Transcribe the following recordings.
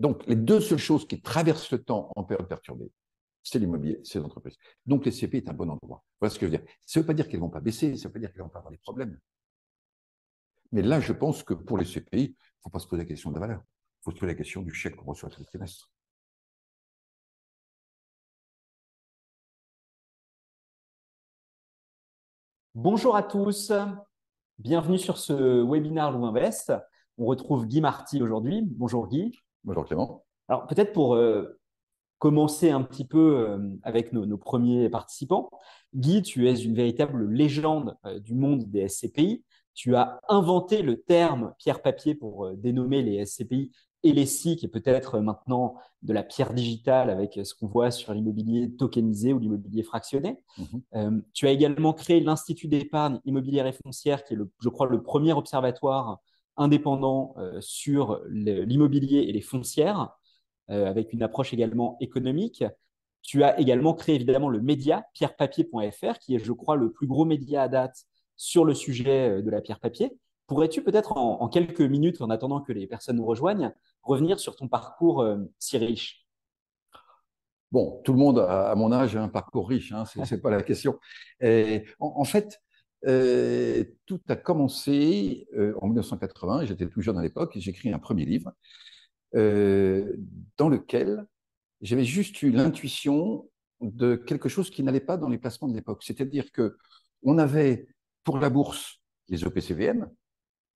Donc, les deux seules choses qui traversent le temps en période perturbée, c'est l'immobilier, c'est l'entreprise. Donc, les CPI est un bon endroit. Voilà ce que je veux dire. Ça ne veut pas dire qu'elles ne vont pas baisser, ça ne veut pas dire qu'elles ne vont pas avoir des problèmes. Mais là, je pense que pour les CPI, il ne faut pas se poser la question de la valeur. Il faut se poser la question du chèque qu'on reçoit tous les trimestres. Bonjour à tous, bienvenue sur ce webinaire Louinvest. On retrouve Guy Marty aujourd'hui. Bonjour Guy. Bonjour Clément. Alors peut-être pour euh, commencer un petit peu euh, avec nos, premiers participants, Guy, tu es une véritable légende euh, du monde des SCPI. Tu as inventé le terme pierre-papier pour dénommer les SCPI et les SIC, et peut-être maintenant de la pierre digitale avec ce qu'on voit sur l'immobilier tokenisé ou l'immobilier fractionné. Mhm. Tu as également créé l'Institut d'épargne immobilière et foncière, qui est, le, je crois, le premier observatoire indépendant euh, sur l'immobilier et les foncières, euh, avec une approche également économique. Tu as également créé évidemment le média pierrepapier.fr, qui est, je crois, le plus gros média à date sur le sujet de la pierre papier. Pourrais-tu peut-être en, quelques minutes, en attendant que les personnes nous rejoignent, revenir sur ton parcours euh, si riche? Bon, tout le monde à mon âge a un parcours riche, hein, ce n'est pas la question. en, fait, euh, tout a commencé euh, en 1980, j'étais tout jeune à l'époque, et j'ai écrit un premier livre dans lequel j'avais juste eu l'intuition de quelque chose qui n'allait pas dans les placements de l'époque. C'est-à-dire que on avait pour la bourse les OPCVM,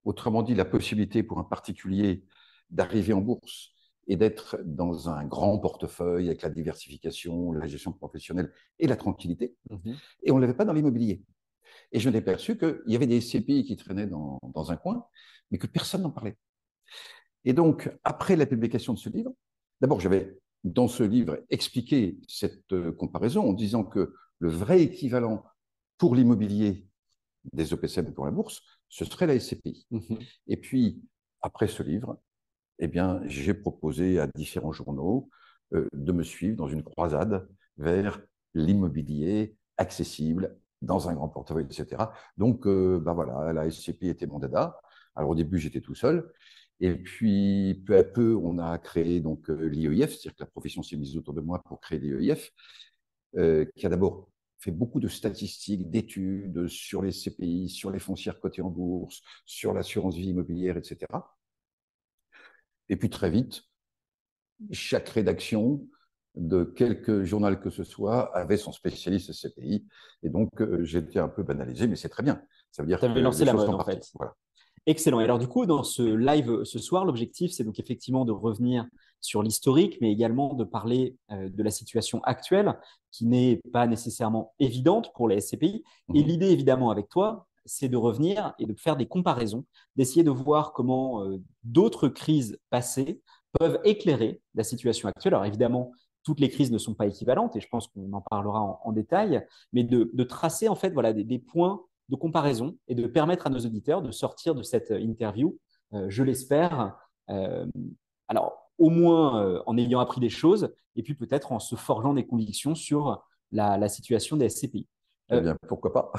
autrement dit la possibilité pour un particulier d'arriver en bourse et d'être dans un grand portefeuille avec la diversification, la gestion professionnelle et la tranquillité. Mhm. Et on ne l'avait pas dans l'immobilier. Et je m'étais perçu qu'il y avait des SCPI qui traînaient dans, dans un coin, mais que personne n'en parlait. Et donc, après la publication de ce livre, d'abord, j'avais dans ce livre expliqué cette euh, comparaison en disant que le vrai équivalent pour l'immobilier des OPCM pour la bourse, ce serait la SCPI. Mhm. Et puis, après ce livre, eh bien, j'ai proposé à différents journaux euh, de me suivre dans une croisade vers l'immobilier accessible dans un grand portefeuille, etc. Donc, euh, bah voilà, la SCP était mon dada. Alors au début, j'étais tout seul. Et puis, peu à peu, on a créé donc euh, l'IEIF, c'est-à-dire que la profession s'est mise autour de moi pour créer l'IEIF, qui a d'abord fait beaucoup de statistiques, d'études sur les CPI, sur les foncières cotées en bourse, sur l'assurance vie immobilière, etc. Et puis très vite, chaque rédaction de quelque journal que ce soit avait son spécialiste CPI. Et donc, euh, été un peu banalisé, mais c'est très bien. Ça veut dire que lancé la mode, en fait. Excellent. Et alors, du coup, dans ce live ce soir, l'objectif, c'est donc effectivement de revenir sur l'historique, mais également de parler euh, de la situation actuelle, qui n'est pas nécessairement évidente pour les SCPI. Et mhm. l'idée, évidemment, avec toi, c'est de revenir et de faire des comparaisons, d'essayer de voir comment euh, d'autres crises passées peuvent éclairer la situation actuelle. Alors évidemment, toutes les crises ne sont pas équivalentes et je pense qu'on en parlera en, détail, mais de, tracer en fait voilà des, points de comparaison et de permettre à nos auditeurs de sortir de cette interview, euh, je l'espère. Euh, alors au moins en ayant appris des choses et puis peut-être en se forgeant des convictions sur la, la situation des SCPI. Eh bien, pourquoi pas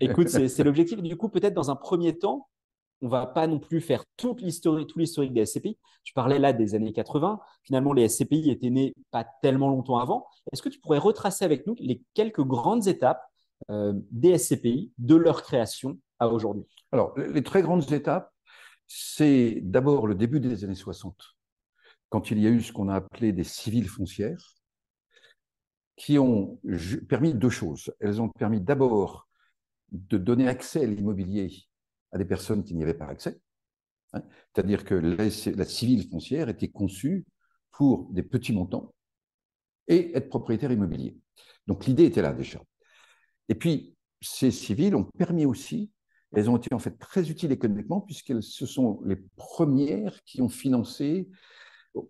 Écoute, c'est l'objectif. Du coup, peut-être dans un premier temps, on va pas non plus faire tout l'historique, des SCPI. Tu parlais là des années 80. Finalement, les SCPI étaient nés pas tellement longtemps avant. Est-ce que tu pourrais retracer avec nous les quelques grandes étapes euh, des SCPI de leur création à aujourd'hui? Alors, les très grandes étapes, c'est d'abord le début des années 60, quand il y a eu ce qu'on a appelé des civils foncières, qui ont permis deux choses. Elles ont permis d'abord de donner accès à l'immobilier à des personnes qui n'y avaient pas accès. Hein. C'est-à-dire que la, civile foncière était conçue pour des petits montants et être propriétaire immobilier. Donc l'idée était là déjà. Et puis, ces civiles ont permis aussi, elles ont été en fait très utiles économiquement puisqu'elles ce sont les premières qui ont financé,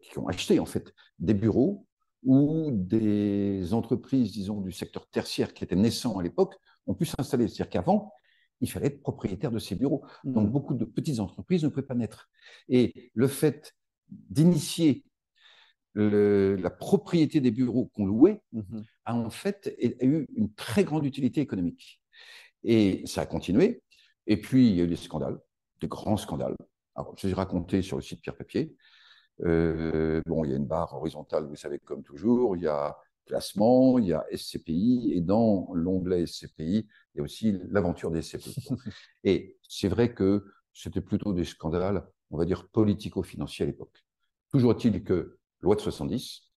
qui ont acheté en fait des bureaux où des entreprises, disons, du secteur tertiaire qui étaient naissants à l'époque ont pu s'installer. C'est-à-dire qu'avant, il fallait être propriétaire de ces bureaux. Donc, mmh. beaucoup de petites entreprises ne pouvaient pas naître. Et le fait d'initier la propriété des bureaux qu'on louait mmh a en fait eu une très grande utilité économique. Et ça a continué. Et puis, il y a eu des scandales, des grands scandales. Alors, je les ai racontés sur le site Pierre Papier. bon, il y a une barre horizontale, vous savez, comme toujours. Il y a placement, il y a SCPI, et dans l'onglet SCPI, il y a aussi l'aventure des SCPI. et c'est vrai que c'était plutôt des scandales, on va dire, politico-financiers à l'époque. Toujours est-il que, loi de 70,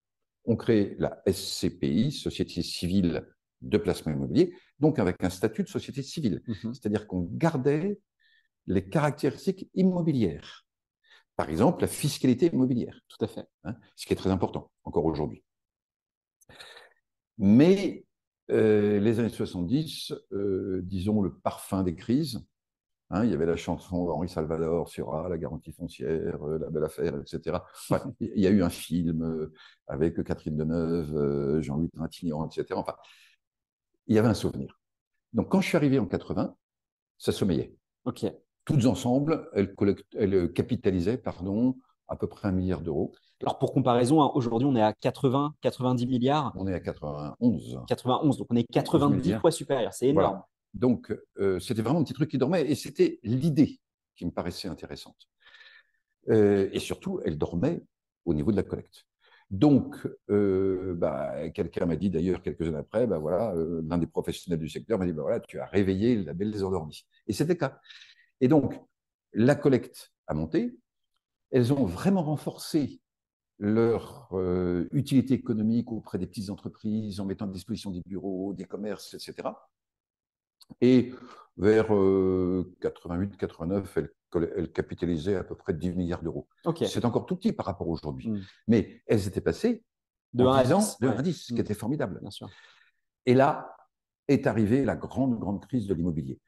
on crée la SCPI, Société civile de placement immobilier, donc avec un statut de société civile. Mhm. C'est-à-dire qu'on gardait les caractéristiques immobilières. Par exemple, la fiscalité immobilière. Tout à fait. Hein, ce qui est très important encore aujourd'hui. Mais euh, les années 70, euh, disons le parfum des crises, hein, il y avait la chanson Henri Salvador sur ah, la garantie foncière, euh, la belle affaire, etc. il y a eu un film avec Catherine Deneuve, Jean-Louis Trintignant, etc. Enfin, il y avait un souvenir. Donc, quand je suis arrivé en 80, ça sommeillait. OK. Toutes ensemble, elles, capitalisaient pardon, à peu près un milliard d'euros. Alors, pour comparaison, hein, aujourd'hui, on est à 80, 90 milliards. On est à 91. 91, donc on est 90 fois supérieur. C'est énorme. Donc, euh, c'était vraiment un petit truc qui dormait et c'était l'idée qui me paraissait intéressante. Euh, et surtout, elle dormait au niveau de la collecte. Donc, euh, bah, quelqu'un m'a dit d'ailleurs quelques années après, bah, voilà, l'un des professionnels du secteur m'a dit, bah, voilà, tu as réveillé la belle des endormis. Et c'était le cas. Et donc, la collecte a monté. Elles ont vraiment renforcé leur euh, utilité économique auprès des petites entreprises en mettant à disposition des bureaux, des commerces, etc. Et vers 88-89, euh, elle, elle, capitalisait à peu près 10 milliards d'euros. C'est encore tout petit par rapport à aujourd'hui. Hmm. Mais elles étaient passées de 1 à 10, de 1 à 10 ce qui hmm. était formidable. Bien sûr. Et là est arrivée la grande, grande crise de l'immobilier.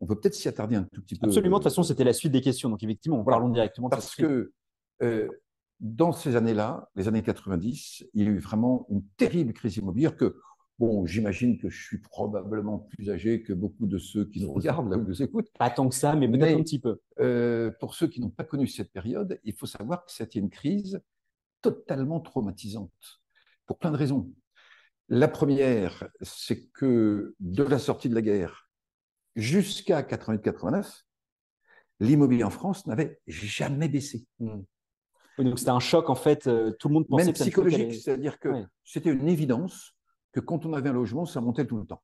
On peut peut-être s'y attarder un tout petit peu. Absolument, de toute façon, c'était la suite des questions. Donc, effectivement, parlons directement de Parce que euh, dans ces années-là, les années 90, il y a eu vraiment une terrible crise immobilière que, bon, j'imagine que je suis probablement plus âgé que beaucoup de ceux qui nous regardent, là où nous écoutent. Pas tant que ça, mais peut-être un petit peu. Euh, pour ceux qui n'ont pas connu cette période, il faut savoir que c'était une crise totalement traumatisante, pour plein de raisons. La première, c'est que de la sortie de la guerre jusqu'à 88-89, l'immobilier en France n'avait jamais baissé. Hmm donc c'était un choc en fait, euh, tout le monde pensait Même psychologique, c'est-à-dire que c'était une évidence que quand on avait un logement, ça montait tout le temps.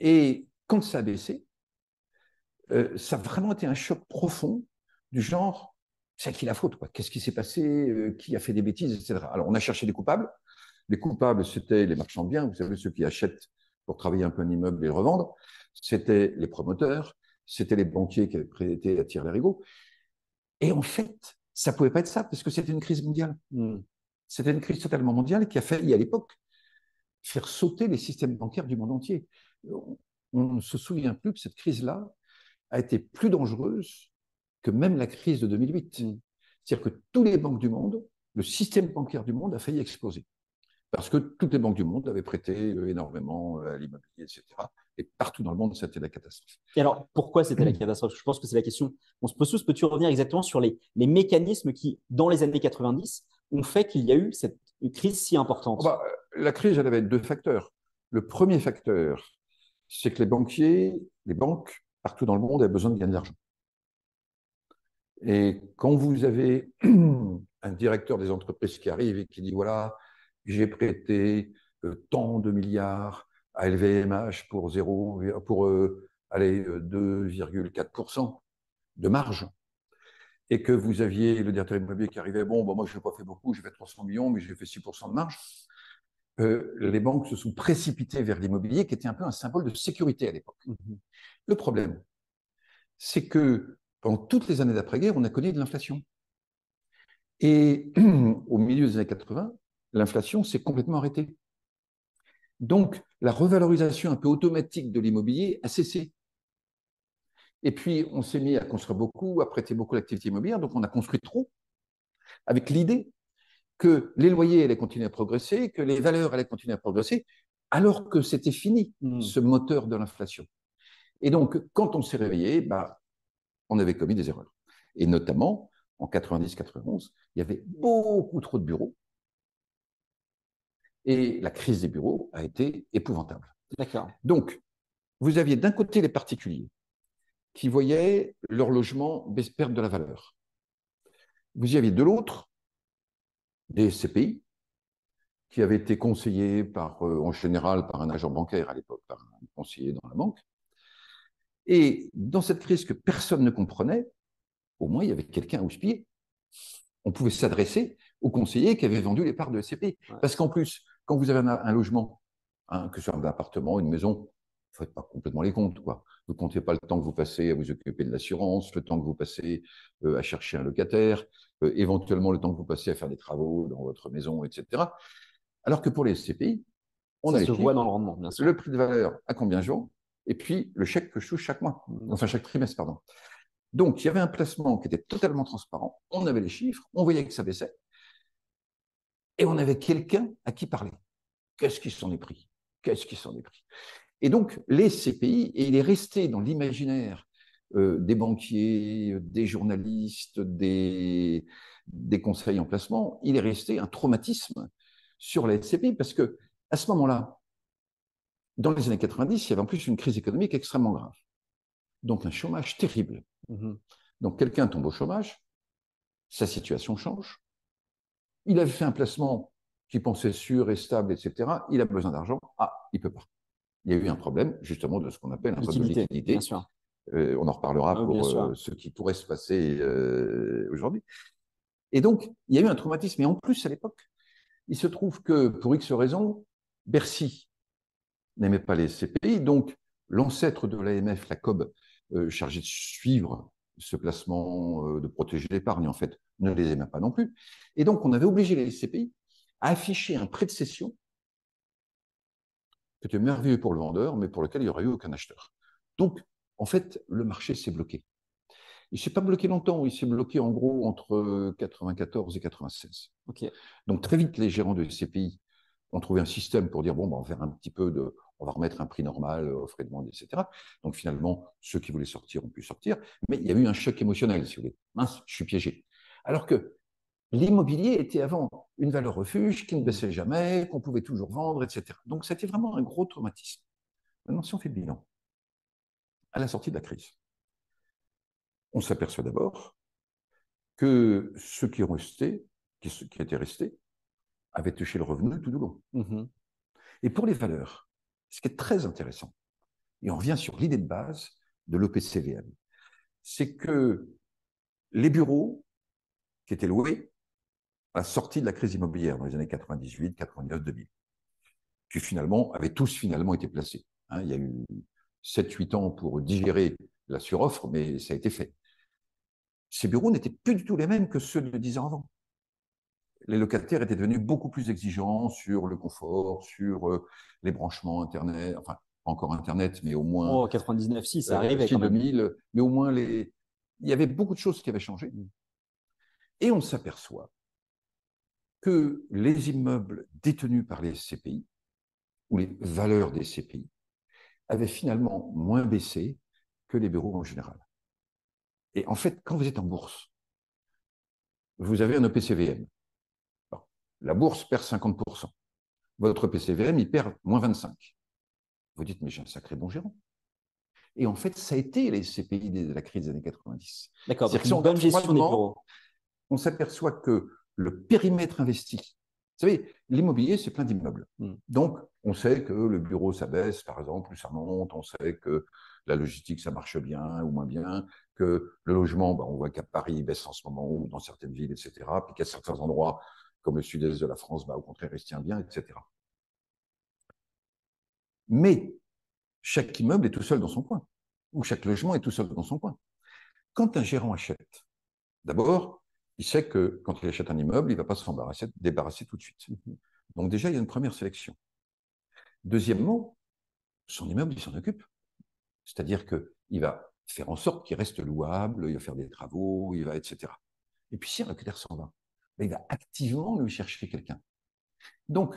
Et quand ça a baissé, euh, ça a vraiment été un choc profond du genre, c'est à qui la faute Qu'est-ce qui s'est passé? Euh, Qui a fait des bêtises, etc. Alors on a cherché des coupables. Les coupables, c'était les marchands de biens, vous savez, ceux qui achètent pour travailler un peu un immeuble et le revendre. C'était les promoteurs, c'était les banquiers qui avaient prêté à tirer les rigots. Et en fait, ça ne pouvait pas être ça, parce que c'était une crise mondiale. Hmm. C'était une crise totalement mondiale qui a failli, à l'époque, faire sauter les systèmes bancaires du monde entier. On ne se souvient plus que cette crise-là a été plus dangereuse que même la crise de 2008. Hmm. C'est-à-dire que tous les banques du monde, le système bancaire du monde a failli exploser. Parce que toutes les banques du monde avaient prêté euh, énormément euh, à l'immobilier, etc. Et partout dans le monde, c'était la catastrophe. Et alors, pourquoi c'était la catastrophe? Je pense que c'est la question. On se pose tous, peux-tu revenir exactement sur les, les, mécanismes qui, dans les années 90, ont fait qu'il y a eu cette crise si importante? Bah, La crise, elle avait deux facteurs. Le premier facteur, c'est que les banquiers, les banques, partout dans le monde, avaient besoin de gagner de l'argent. Et quand vous avez un directeur des entreprises qui arrive et qui dit, voilà, j'ai prêté euh, tant de milliards à LVMH pour 0, pour euh, aller 2,4% euh, de marge, et que vous aviez le directeur immobilier qui arrivait, bon, bah, moi je n'ai pas fait beaucoup, j'ai fait 300 millions, mais j'ai fait 6% de marge. les banques se sont précipitées vers l'immobilier, qui était un peu un symbole de sécurité à l'époque. Mmh le problème, c'est que pendant toutes les années d'après-guerre, on a connu de l'inflation. Et au milieu des années 80, l'inflation s'est complètement arrêtée. Donc, la revalorisation un peu automatique de l'immobilier a cessé. Et puis, on s'est mis à construire beaucoup, à prêter beaucoup l'activité immobilière, donc on a construit trop, avec l'idée que les loyers allaient continuer à progresser, que les valeurs allaient continuer à progresser, alors que c'était fini, hmm. ce moteur de l'inflation. Et donc, quand on s'est réveillé, bah, on avait commis des erreurs. Et notamment, en 90-91, il y avait beaucoup trop de bureaux et la crise des bureaux a été épouvantable. D'accord. Donc, vous aviez d'un côté les particuliers qui voyaient leur logement perdre de la valeur. vous y aviez de l'autre des CPI qui avaient été conseillés par, euh, en général par un agent bancaire à l'époque, par un conseiller dans la banque. Et dans cette crise que personne ne comprenait, au moins il y avait quelqu'un à houspiller. On pouvait s'adresser au conseiller qui avait vendu les parts de SCPI. Parce qu'en plus, quand vous avez un, logement, hein, que ce soit un appartement, une maison, ne faites pas complètement les comptes. Quoi. Vous ne comptez pas le temps que vous passez à vous occuper de l'assurance, le temps que vous passez euh, à chercher un locataire, euh, éventuellement le temps que vous passez à faire des travaux dans votre maison, etc. Alors que pour les SCPI, on a se voit dans le rendement, bien sûr. Le prix de valeur à combien je vends, et puis le chèque que je touche chaque mois, enfin chaque trimestre, pardon. Donc, il y avait un placement qui était totalement transparent. On avait les chiffres, on voyait que ça baissait. Et on avait quelqu'un à qui parler. Qu'est-ce qui s'en est pris Qu'est-ce qui s'en est pris Et donc, les CPI, et il est resté dans l'imaginaire euh, des banquiers, des journalistes, des, des conseils en placement, il est resté un traumatisme sur les CPI parce que à ce moment-là, dans les années 90, il y avait en plus une crise économique extrêmement grave. Donc un chômage terrible. Mhm. Donc quelqu'un tombe au chômage, sa situation change. Il avait fait un placement qui pensait sûr et stable, etc. Il a besoin d'argent. Ah, il peut pas. Il y a eu un problème justement de ce qu'on appelle un problème de liquidité. Euh, on en reparlera ah pour euh, ce qui pourrait se passer euh, aujourd'hui. Et donc, il y a eu un traumatisme. Et en plus, à l'époque, il se trouve que, pour X raisons, Bercy n'aimait pas les CPI. Donc, l'ancêtre de l'AMF, la COB, chargé de suivre ce placement, euh, de protéger l'épargne, en fait, ne les aimait pas non plus. Et donc, on avait obligé les CPI à afficher un prêt de cession qui était merveilleux pour le vendeur, mais pour lequel il n'y aurait eu aucun acheteur. Donc, en fait, le marché s'est bloqué. Il ne s'est pas bloqué longtemps, il s'est bloqué en gros entre 94 et 96. Donc très vite, les gérants de CPI ont trouvé un système pour dire bon, ben, on va faire un petit peu de, on va remettre un prix normal, offre et demande, etc. Donc finalement, ceux qui voulaient sortir ont pu sortir, mais il y a eu un choc émotionnel, si vous voulez. Mince, je suis piégé. Alors que l'immobilier était avant une valeur refuge qui ne baissait jamais, qu'on pouvait toujours vendre, etc. Donc c'était vraiment un gros traumatisme. Maintenant, si on fait le bilan, à la sortie de la crise, on s'aperçoit d'abord que ceux qui ont resté, qui, qui étaient restés, avaient touché le revenu tout du long. Mm-hmm. Et pour les valeurs, ce qui est très intéressant, et on revient sur l'idée de base de l'OPCVM, c'est que les bureaux qui étaient loués à la sortie de la crise immobilière dans les années 98, 99, 2000, qui finalement avaient tous finalement été placés. Hein. il y a eu 7-8 ans pour digérer la suroffre, mais ça a été fait. Ces bureaux n'étaient plus du tout les mêmes que ceux de 10 ans avant les locataires étaient devenus beaucoup plus exigeants sur le confort, sur euh, les branchements Internet, enfin, encore Internet, mais au moins. Oh, 99, si, ça arrive. Euh, 2000, mais au moins, les... il y avait beaucoup de choses qui avaient changé. Mm. Et on s'aperçoit que les immeubles détenus par les CPI, ou les valeurs des CPI, avaient finalement moins baissé que les bureaux en général. Et en fait, quand vous êtes en bourse, vous avez un EPCVM la bourse perd 50%. Votre PCVM, il perd moins 25%. Vous dites, mais j'ai un sacré bon gérant. Et en fait, ça a été les CPI de la crise des années 90. D'accord, donc une bonne gestion des bureaux. On s'aperçoit que le périmètre investi, vous savez, l'immobilier, c'est plein d'immeubles. Hmm. Donc, on sait que le bureau, ça baisse, par exemple, ou ça monte. On sait que la logistique, ça marche bien ou moins bien. Que le logement, ben, on voit qu'à Paris, il baisse en ce moment, ou dans certaines villes, etc. Puis qu'à certains endroits, comme le sud-est de la France, bah, au contraire, tient bien, etc. Mais chaque immeuble est tout seul dans son coin, ou chaque logement est tout seul dans son coin. Quand un gérant achète, d'abord, il sait que quand il achète un immeuble, il ne va pas se débarrasser tout de suite. Donc déjà, il y a une première sélection. Deuxièmement, son immeuble, il s'en occupe. C'est-à-dire qu'il va faire en sorte qu'il reste louable, il va faire des travaux, il va, etc. Et puis si un locataire s'en va, il va activement lui chercher quelqu'un. Donc,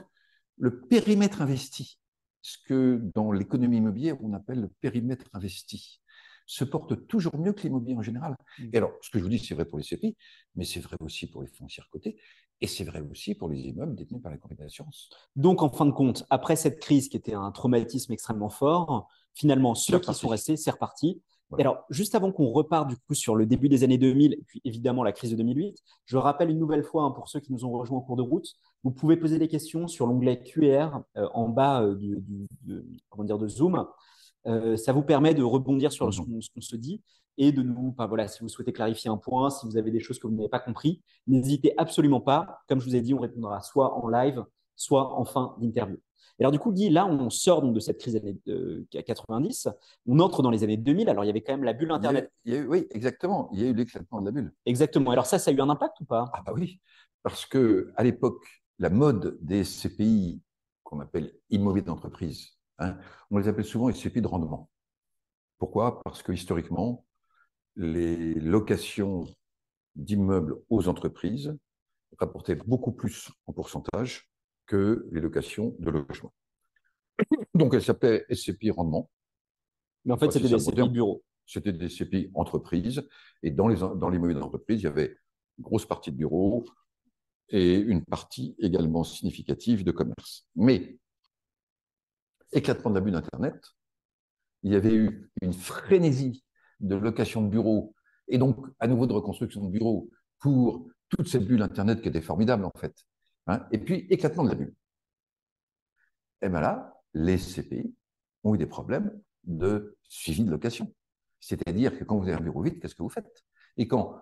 le périmètre investi, ce que dans l'économie immobilière on appelle le périmètre investi, se porte toujours mieux que l'immobilier en général. Mmh. Et alors, ce que je vous dis, c'est vrai pour les CPI, mais c'est vrai aussi pour les foncières cotées, et c'est vrai aussi pour les immeubles détenus par la compagnie d'assurance. Donc, en fin de compte, après cette crise qui était un traumatisme extrêmement fort, finalement, ceux qui sont restés, c'est reparti. Alors, juste avant qu'on reparte du coup sur le début des années 2000, et puis évidemment la crise de 2008, je rappelle une nouvelle fois hein, pour ceux qui nous ont rejoints en cours de route, vous pouvez poser des questions sur l'onglet QR euh, en bas euh, du, de, comment dire, de Zoom. Euh, ça vous permet de rebondir sur ce qu'on se dit et de nous, voilà, si vous souhaitez clarifier un point, si vous avez des choses que vous n'avez pas compris, n'hésitez absolument pas. Comme je vous ai dit, on répondra soit en live, soit en fin d'interview alors, du coup, Guy, là, on sort donc de cette crise des années 90, on entre dans les années 2000. Alors, il y avait quand même la bulle Internet. oui, exactement. Il y a eu l'éclatement de la bulle. Exactement. Alors, ça, ça a eu un impact ou pas? Ah, bah oui. Parce que à l'époque, la mode des CPI, qu'on appelle immobilier d'entreprise, hein, on les appelle souvent les CPI de rendement. Pourquoi? Parce que historiquement, les locations d'immeubles aux entreprises rapportaient beaucoup plus en pourcentage que les locations de logement. Donc, elle s'appelait SCPI Rendement. Mais en fait, c'était des SCPI bureaux. C'était des SCPI entreprises. Et dans les, dans les d'entreprise, il y avait une grosse partie de bureaux et une partie également significative de commerce. Mais, éclatement de la bulle d'Internet, il y avait eu une frénésie de location de bureaux et donc à nouveau de reconstruction de bureaux pour toute cette bulle Internet qui était formidable en fait. Hein, et puis, éclatement de la bulle. Et bien là, les CPI ont eu des problèmes de suivi de location. C'est-à-dire que quand vous avez un bureau vide, qu'est-ce que vous faites? Et quand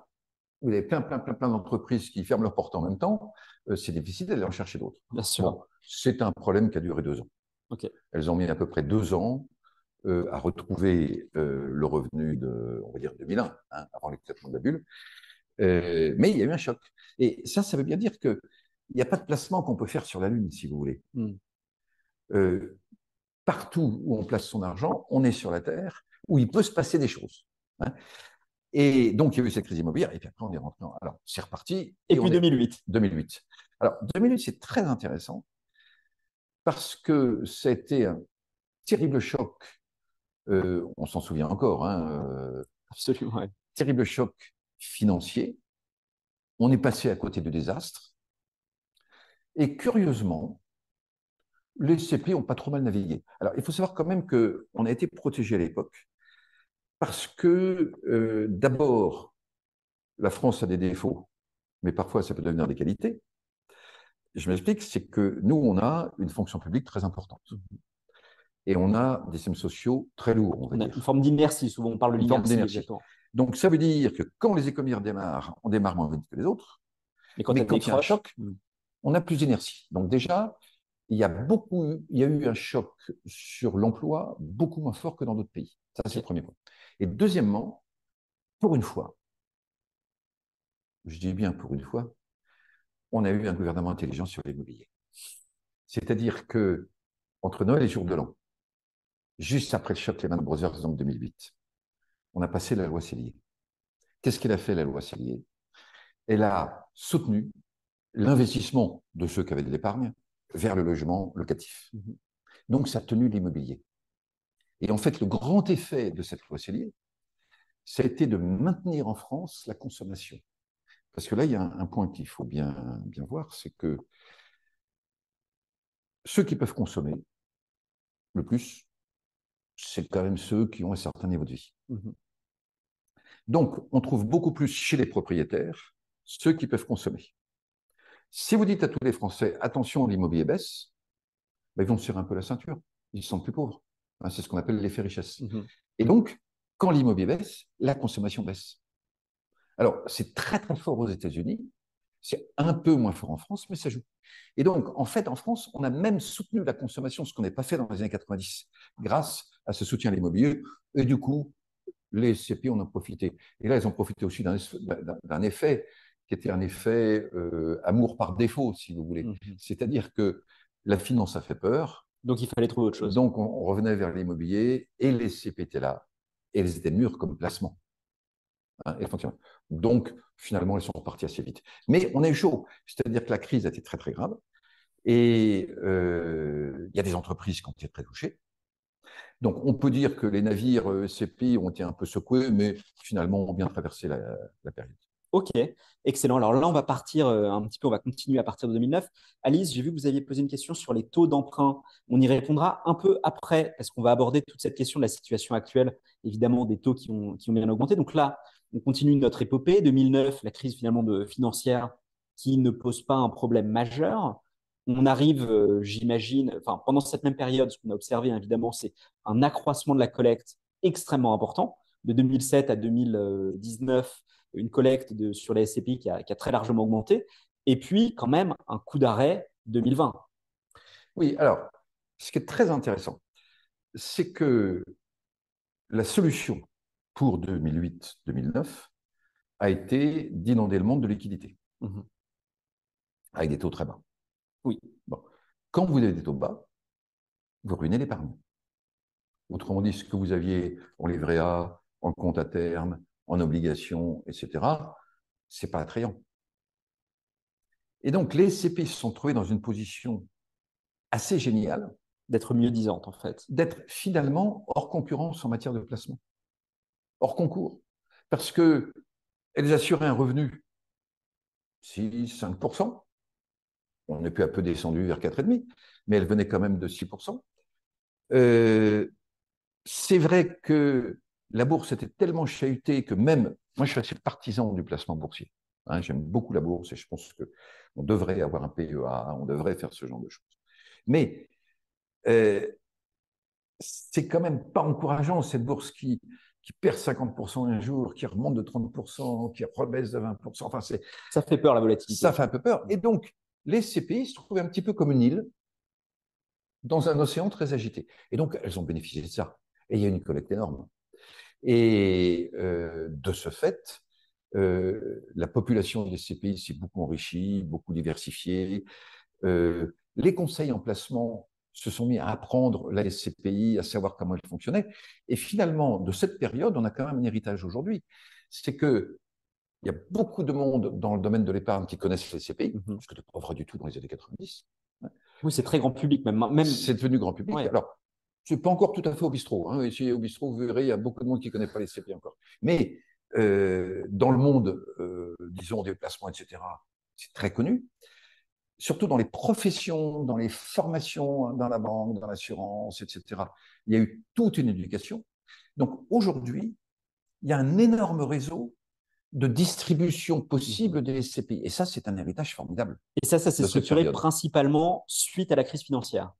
vous avez plein, plein, plein, plein d'entreprises qui ferment leurs portes en même temps, euh, c'est difficile d'aller en chercher d'autres. Bien sûr. c'est un problème qui a duré deux ans. Elles ont mis à peu près deux ans euh, à retrouver euh, le revenu de, on va dire, 2001, hein, avant l'éclatement de la bulle. mais il y a eu un choc. Et ça, ça veut bien dire que il n'y a pas de placement qu'on peut faire sur la Lune, si vous voulez. Hmm. Euh, partout où on place son argent, on est sur la Terre, où il peut se passer des choses. Hein. Et donc, il y a eu cette crise immobilière, et puis après, on est rentré. Alors, c'est reparti. Et, puis 2008. 2008. Alors, 2008, c'est très intéressant parce que ça a été un terrible choc. Euh, on s'en souvient encore. Hein, euh, Absolument. Terrible choc financier. On est passé à côté de désastre. Et curieusement, les CPI n'ont pas trop mal navigué. Alors, il faut savoir quand même qu'on a été protégé à l'époque parce que, euh, d'abord, la France a des défauts, mais parfois ça peut devenir des qualités. Je m'explique, c'est que nous, on a une fonction publique très importante. Et on a des systèmes sociaux très lourds. On, a une forme d'inertie, souvent on parle de l'inertie. Donc ça veut dire que quand les économies démarrent, on démarre moins vite que les autres. Mais quand, il y a un choc, hmm on a plus d'énergie. Donc déjà, il y a beaucoup, il y a eu un choc sur l'emploi beaucoup moins fort que dans d'autres pays. Ça, c'est le premier point. Et deuxièmement, pour une fois, je dis bien pour une fois, on a eu un gouvernement intelligent sur l'immobilier. C'est-à-dire que entre Noël et Jour de l'An, juste après le choc Lehman Brothers en 2008, on a passé la loi Cellier. Qu'est-ce qu'elle a fait, la loi Cellier? Elle a soutenu l'investissement de ceux qui avaient de l'épargne vers le logement locatif. Mhm. Donc, ça a tenu l'immobilier. Et en fait, le grand effet de cette loi Cellier, ça a été de maintenir en France la consommation. Parce que là, il y a un, point qu'il faut bien, bien voir, c'est que ceux qui peuvent consommer le plus, c'est quand même ceux qui ont un certain niveau de vie. Mhm. Donc, on trouve beaucoup plus chez les propriétaires ceux qui peuvent consommer. Si vous dites à tous les Français, attention, l'immobilier baisse, ben, ils vont se tirer un peu la ceinture. Ils sont plus pauvres. Hein, c'est ce qu'on appelle l'effet richesse. Mhm. Et donc, quand l'immobilier baisse, la consommation baisse. Alors, c'est très très fort aux États-Unis. C'est un peu moins fort en France, mais ça joue. Et donc, en fait, en France, on a même soutenu la consommation, ce qu'on n'a pas fait dans les années 90, grâce à ce soutien à l'immobilier. Et du coup, les CPI en ont profité. Et là, ils ont profité aussi d'un effet qui était un effet euh, amour par défaut, si vous voulez. Mhm. C'est-à-dire que la finance a fait peur. Donc il fallait trouver autre chose. Donc on, revenait vers l'immobilier et les CP étaient là. Et elles étaient mûres comme placement. Hein, Donc finalement, elles sont reparties assez vite. Mais on est chaud. C'est-à-dire que la crise a été très très grave. Et euh, il y a des entreprises qui ont été très touchées. Donc, on peut dire que les navires euh, CP ont été un peu secoués, mais finalement ont bien traversé la période. Ok, excellent. Alors là, on va partir euh, un petit peu, on va continuer à partir de 2009. Alice, j'ai vu que vous aviez posé une question sur les taux d'emprunt. On y répondra un peu après, parce qu'on va aborder toute cette question de la situation actuelle, évidemment, des taux qui ont, bien augmenté. Donc là, on continue notre épopée. 2009, la crise finalement financière qui ne pose pas un problème majeur. On arrive, euh, j'imagine, pendant cette même période, ce qu'on a observé, évidemment, c'est un accroissement de la collecte extrêmement important. De 2007 à 2019, une collecte de, sur les SCPI qui a, qui a, très largement augmenté, et puis quand même un coup d'arrêt 2020. Oui, alors, ce qui est très intéressant, c'est que la solution pour 2008-2009 a été d'inonder le monde de liquidités, mmh. avec des taux très bas. Oui. Bon. Quand vous avez des taux bas, vous ruinez l'épargne. Autrement dit, ce que vous aviez en livret A, en compte à terme, en obligations, etc., c'est pas attrayant. Et donc, les CP se sont trouvés dans une position assez géniale. D'être mieux disante, en fait. D'être finalement hors concurrence en matière de placement. Hors concours. Parce qu'elles assuraient un revenu 6, 5%. On est peu à peu descendu vers 4,5%, mais elles venaient quand même de 6%. Euh, c'est vrai que la bourse était tellement chahutée que même, moi je suis assez partisan du placement boursier. Hein, J'aime beaucoup la bourse et je pense qu'on devrait avoir un PEA, on devrait faire ce genre de choses. Mais euh, c'est quand même pas encourageant cette bourse qui, qui perd 50% un jour, qui remonte de 30%, qui rebaisse de 20%. Enfin, ça fait peur la volatilité. Ça fait un peu peur. Et donc, les CPI se trouvent un petit peu comme une île dans un océan très agité. Et donc, elles ont bénéficié de ça. Et il y a une collecte énorme. Et euh, de ce fait, euh, la population des CPI s'est beaucoup enrichie, beaucoup diversifiée. Euh, les conseils en placement se sont mis à apprendre la SCPI, à savoir comment elle fonctionnait. Et finalement, de cette période, on a quand même un héritage aujourd'hui. C'est que il y a beaucoup de monde dans le domaine de l'épargne qui connaissent les SCPI, mm -hmm. ce que tu pas vrai du tout dans les années 90. Oui, c'est très grand public même. même... C'est devenu grand public. Ouais. Alors, c'est pas encore tout à fait au bistrot. Hein. Ici, au bistrot, vous verrez, il y a beaucoup de monde qui ne connaît pas les CP encore. Mais euh, dans le monde, euh, disons, des placements, etc., c'est très connu. Surtout dans les professions, dans les formations, dans la banque, dans l'assurance, etc. Il y a eu toute une éducation. Donc aujourd'hui, il y a un énorme réseau de distribution possible des SCPI. Et ça, c'est un héritage formidable. Et ça, ça s'est structuré principalement suite à la crise financière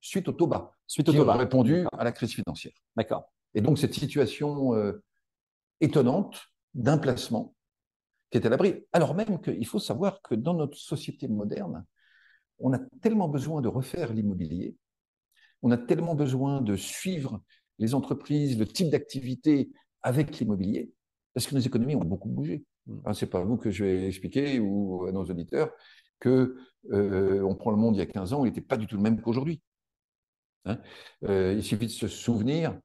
suite au bas, suite au qui bas. ont répondu à la crise financière. D'accord. Et donc cette situation euh, étonnante d'un placement qui est à l'abri, alors même qu'il faut savoir que dans notre société moderne, on a tellement besoin de refaire l'immobilier, on a tellement besoin de suivre les entreprises, le type d'activité avec l'immobilier, parce que nos économies ont beaucoup bougé. Hein, c'est pas vous que je vais expliquer ou à nos auditeurs que euh, on prend le monde il y a 15 ans, il n'était pas du tout le même qu'aujourd'hui. Hein. Euh, il suffit de se souvenir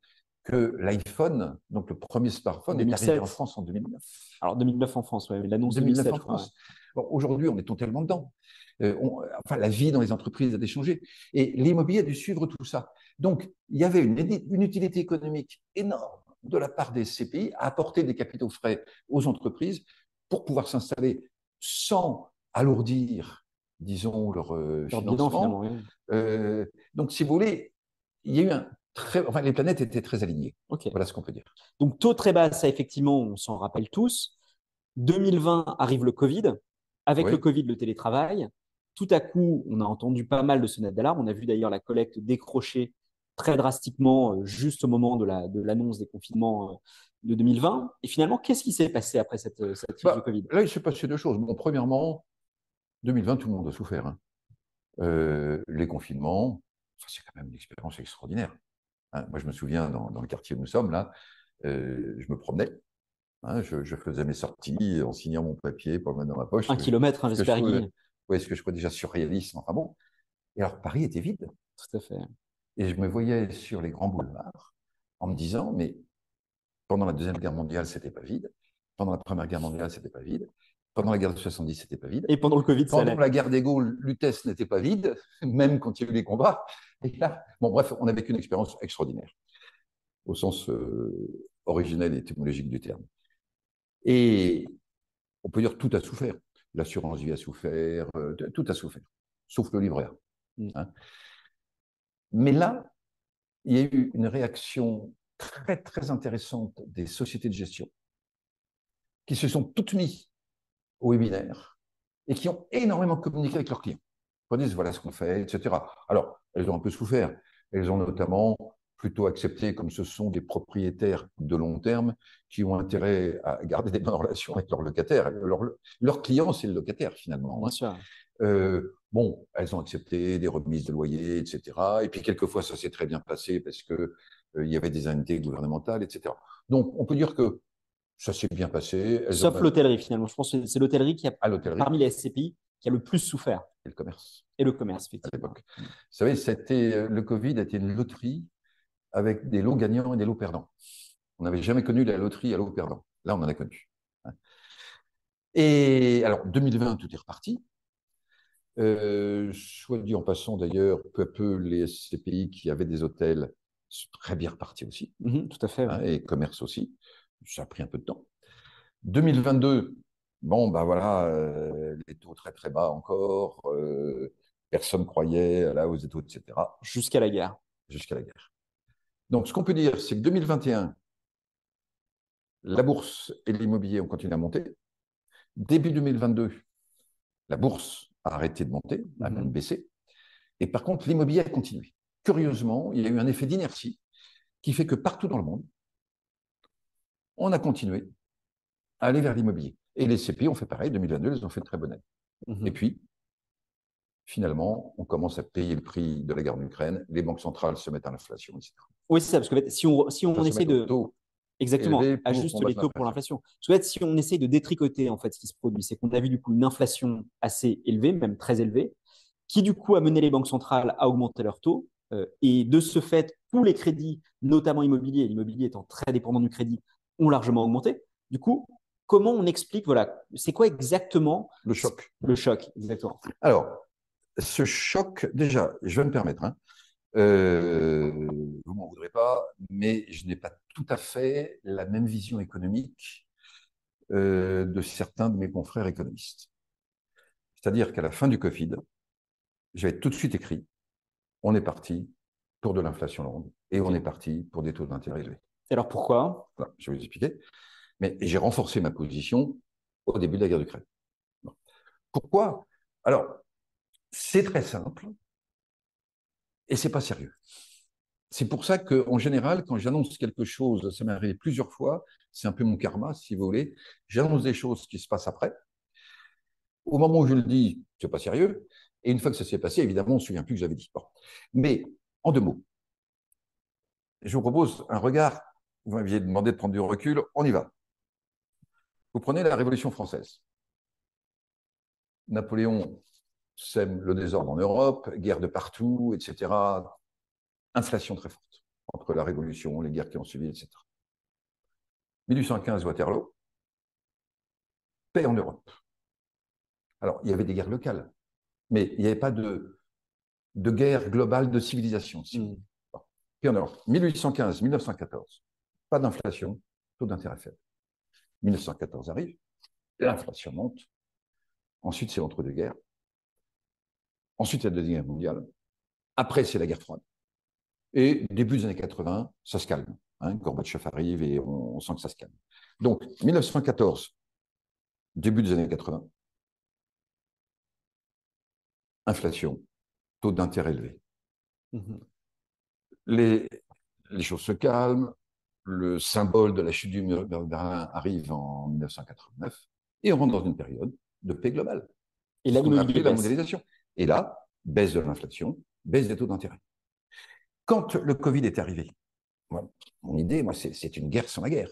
que l'iPhone, donc le premier smartphone, 2007. est arrivé en France en 2009. Alors 2009 en France, oui, l'annonce 2009 2007, en France. Bon, Aujourd'hui, on est tellement dedans. Euh, on, enfin, la vie dans les entreprises a changé. Et l'immobilier a dû suivre tout ça. Donc, il y avait une, une, utilité économique énorme de la part des CPI à apporter des capitaux frais aux entreprises pour pouvoir s'installer sans alourdir disons, leur, euh, leur financement. Bilan, oui. euh, donc, si vous voulez, il y a eu un très, enfin, les planètes étaient très alignées. Okay. Voilà ce qu'on peut dire. Donc, taux très bas, ça, effectivement, on s'en rappelle tous. 2020 arrive le Covid. Avec oui. le Covid, le télétravail. Tout à coup, on a entendu pas mal de sonnettes d'alarme. On a vu d'ailleurs la collecte décrocher très drastiquement euh, juste au moment de l'annonce la, de des confinements de 2020. Et finalement, qu'est-ce qui s'est passé après cette, cette crise bah, du Covid? Là, il s'est passé deux choses. Bon, premièrement, 2020, tout le monde a souffert. Hein. Euh, les confinements, c'est quand même une expérience extraordinaire. Hein. Moi, je me souviens, dans, dans, le quartier où nous sommes, là, euh, je me promenais. Hein, je, je, faisais mes sorties en signant mon papier pour le mettre dans ma poche. Un kilomètre, j'espère. Oui, ce que je crois déjà surréaliste. Enfin bon. Et alors, Paris était vide. Tout à fait. Et je me voyais sur les grands boulevards en me disant, mais pendant la Deuxième Guerre mondiale, c'était pas vide. Pendant la Première Guerre mondiale, c'était pas vide. Pendant la guerre de 70, c'était pas vide. Et pendant le Covid, Pendant ça la guerre des Gaules, Lutèce n'était pas vide, même quand il y a eu les combats. Et là, bon, bref, on a vécu une expérience extraordinaire, au sens euh, originel et étymologique du terme. Et on peut dire que tout a souffert. L'assurance vie a souffert, euh, tout a souffert, sauf le livret A. Mm. Hein. Mais là, il y a eu une réaction très, très intéressante des sociétés de gestion qui se sont toutes mises au webinaire et qui ont énormément communiqué avec leurs clients. Ils disent voilà ce qu'on fait, etc. Alors, elles ont un peu souffert. Elles ont notamment plutôt accepté, comme ce sont des propriétaires de long terme qui ont intérêt à garder des bonnes relations avec leurs locataires. Leur, leur client, c'est le locataire finalement. Bien sûr. Euh, bon, elles ont accepté des remises de loyer, etc. Et puis quelquefois, ça s'est très bien passé parce que euh, il y avait des indemnités gouvernementales, etc. Donc, on peut dire que ça s'est bien passé. Sauf l'hôtellerie, finalement. Je pense que c'est l'hôtellerie qui a, parmi les SCPI, qui a le plus souffert. Et le commerce. Et le commerce, effectivement. Vous savez, c'était, euh, le Covid a été une loterie avec des lots gagnants et des lots perdants. On n'avait jamais connu la loterie à lots perdants. Là, on en a connu. Hein. Et alors, 2020, tout est reparti. Euh, soit dit en passant d'ailleurs, peu à peu, les SCPI qui avaient des hôtels sont très bien repartis aussi. Mhm, tout à fait. Hein, et commerce aussi. Ça a pris un peu de temps. 2022, bon, ben voilà, euh, les taux très très bas encore. Euh, personne croyait à la hausse des taux, etc. Jusqu'à la guerre. Jusqu'à la guerre. Donc, ce qu'on peut dire, c'est que 2021, la bourse et l'immobilier ont continué à monter. Début 2022, la bourse a arrêté de monter, a même mhm. baissé. Et par contre, l'immobilier a continué. Curieusement, il y a eu un effet d'inertie qui fait que partout dans le monde, on a continué à aller vers l'immobilier. Et les CPI ont fait pareil, 2022, ils ont fait une très bonne année. Mhm. Et puis, finalement, on commence à payer le prix de la guerre en Ukraine, les banques centrales se mettent à l'inflation, etc. Oui, c'est ça, parce que si on, si on essaie de... Exactement, ajuste les taux pour l'inflation. Si on essaye de détricoter en fait ce qui se produit, c'est qu'on a vu du coup une inflation assez élevée, même très élevée, qui du coup a mené les banques centrales à augmenter leurs taux. Euh, et de ce fait, tous les crédits, notamment immobiliers, l'immobilier étant très dépendant du crédit, ont largement augmenté. Du coup, comment on explique, voilà, c'est quoi exactement le choc Le choc, exactement. Alors, ce choc, déjà, je vais me permettre, hein, euh, vous m'en voudrez pas, mais je n'ai pas tout à fait la même vision économique euh, de certains de mes confrères économistes. C'est-à-dire qu'à la fin du Covid, j'avais tout de suite écrit, on est parti pour de l'inflation longue et on est parti pour des taux d'intérêt élevés. Alors pourquoi? Je vais vous expliquer. Mais j'ai renforcé ma position au début de la guerre d'Ukraine. Pourquoi? Alors, c'est très simple et c'est pas sérieux. C'est pour ça qu'en général, quand j'annonce quelque chose, ça m'est arrivé plusieurs fois, c'est un peu mon karma, si vous voulez, j'annonce des choses qui se passent après. Au moment où je le dis, c'est pas sérieux. Et une fois que ça s'est passé, évidemment, on ne se souvient plus que j'avais dit. Mais en deux mots, je vous propose un regard. Vous m'aviez demandé de prendre du recul. On y va. Vous prenez la Révolution française. Napoléon sème le désordre en Europe, guerre de partout, etc. Inflation très forte entre la Révolution, les guerres qui ont suivi, etc. 1815, Waterloo, paix en Europe. Alors, il y avait des guerres locales, mais il n'y avait pas de, de guerre globale de civilisation. Mm. Puis en Europe, 1815-1914, pas d'inflation, taux d'intérêt faible. 1914 arrive, l'inflation monte. Ensuite, c'est l'entre-deux guerres. Ensuite, c'est la Deuxième Guerre mondiale. Après, c'est la guerre froide. Et début des années 80, ça se calme. Hein, Gorbatchev arrive et on, sent que ça se calme. Donc, 1914, début des années 80, inflation, taux d'intérêt élevé. Mhm. Les, les, choses se calment, le symbole de la chute du mur de Berlin arrive en 1989, et on rentre dans une période de paix globale. Et la, la mondialisation. Et là, baisse de l'inflation, baisse des taux d'intérêt. Quand le Covid est arrivé, mon idée, moi, c'est une guerre sans la guerre.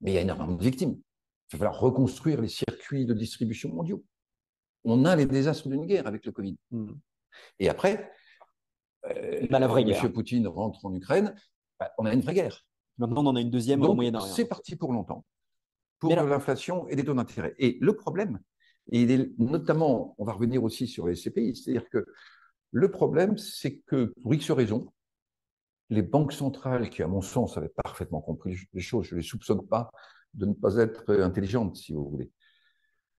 Mais il y a énormément de victimes. Il va falloir reconstruire les circuits de distribution mondiaux. On a les désastres d'une guerre avec le Covid. Hmm. Et après, euh, la vraie M. Poutine rentre en Ukraine, bah, on a une vraie guerre. Maintenant, on en a une deuxième au Moyen-Orient. C'est parti pour longtemps, pour l'inflation et les taux d'intérêt. Et le problème, et notamment, on va revenir aussi sur les CPI, c'est-à-dire que le problème, c'est que pour X raisons, les banques centrales, qui à mon sens avaient parfaitement compris les choses, je ne les soupçonne pas de ne pas être intelligentes, si vous voulez,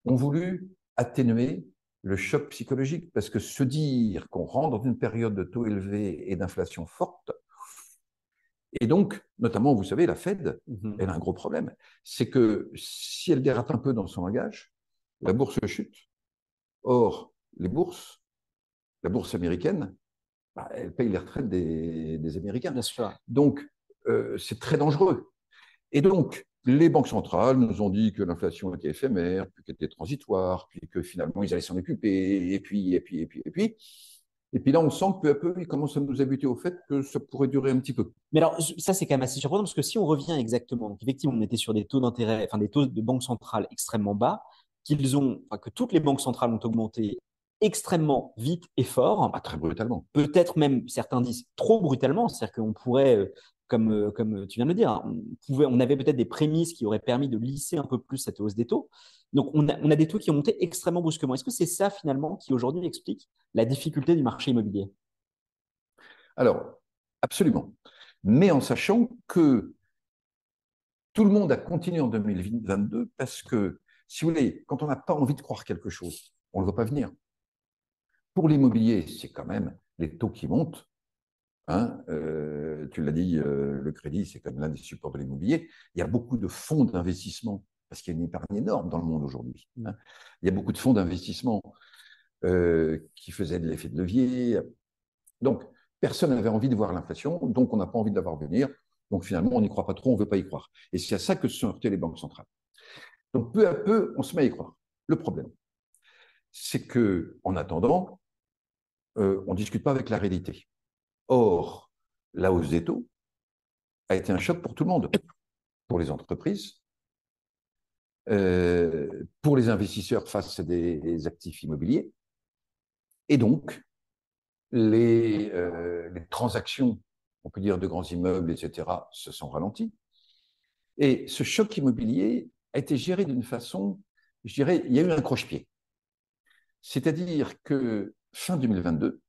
ont voulu atténuer le choc psychologique, parce que se dire qu'on rentre dans une période de taux élevés et d'inflation forte, et donc, notamment, vous savez, la Fed, mmh elle a un gros problème, c'est que si elle dérape un peu dans son langage, la bourse chute. Or, les bourses, la bourse américaine, bah, elle paye les retraites des, Américains. Bien sûr. Donc, euh, c'est très dangereux. Et donc, les banques centrales nous ont dit que l'inflation était éphémère, puis qu'elle était transitoire, puis que finalement ils allaient s'en occuper, et puis, et puis, et puis, et puis. Et puis là, on sent que peu à peu, ils commencent à nous habituer au fait que ça pourrait durer un petit peu. Mais alors, ça, c'est quand même assez surprenant parce que si on revient exactement, donc effectivement, on était sur des taux d'intérêt, enfin des taux de banque centrale extrêmement bas, qu'ils ont, enfin, que toutes les banques centrales ont augmenté extrêmement vite et fort. Ah, très brutalement. Peut-être même, certains disent trop brutalement, c'est-à-dire qu'on pourrait euh, comme, euh, comme tu viens de le dire, hein, on avait peut-être des prémices qui auraient permis de lisser un peu plus cette hausse des taux. Donc, on a, on a des taux qui ont monté extrêmement brusquement. Est-ce que c'est ça, finalement, qui aujourd'hui explique la difficulté du marché immobilier? Alors, absolument. Mais en sachant que tout le monde a continué en 2022 parce que, si vous voulez, quand on n'a pas envie de croire quelque chose, on ne le voit pas venir. Pour l'immobilier, c'est quand même les taux qui montent Hein, euh, tu l'as dit, euh, le crédit, c'est comme l'un des supports de l'immobilier. Il y a beaucoup de fonds d'investissement, parce qu'il y a une épargne énorme dans le monde aujourd'hui. Mmh. Hein. Il y a beaucoup de fonds d'investissement euh, qui faisaient de l'effet de levier. Donc, personne n'avait envie de voir l'inflation, donc on n'a pas envie de la voir venir. Donc finalement, on n'y croit pas trop, on ne veut pas y croire. Et c'est à ça que se sont heurtées les banques centrales. Donc peu à peu, on se met à y croire. Le problème, c'est que en attendant, on ne discute pas avec la réalité. Or, la hausse des taux a été un choc pour tout le monde, pour les entreprises, euh, pour les investisseurs face à des actifs immobiliers, et donc les, euh, les, transactions, on peut dire, de grands immeubles, etc., se sont ralenties. Et ce choc immobilier a été géré d'une façon, je dirais, il y a eu un croche-pied. C'est-à-dire que fin 2022,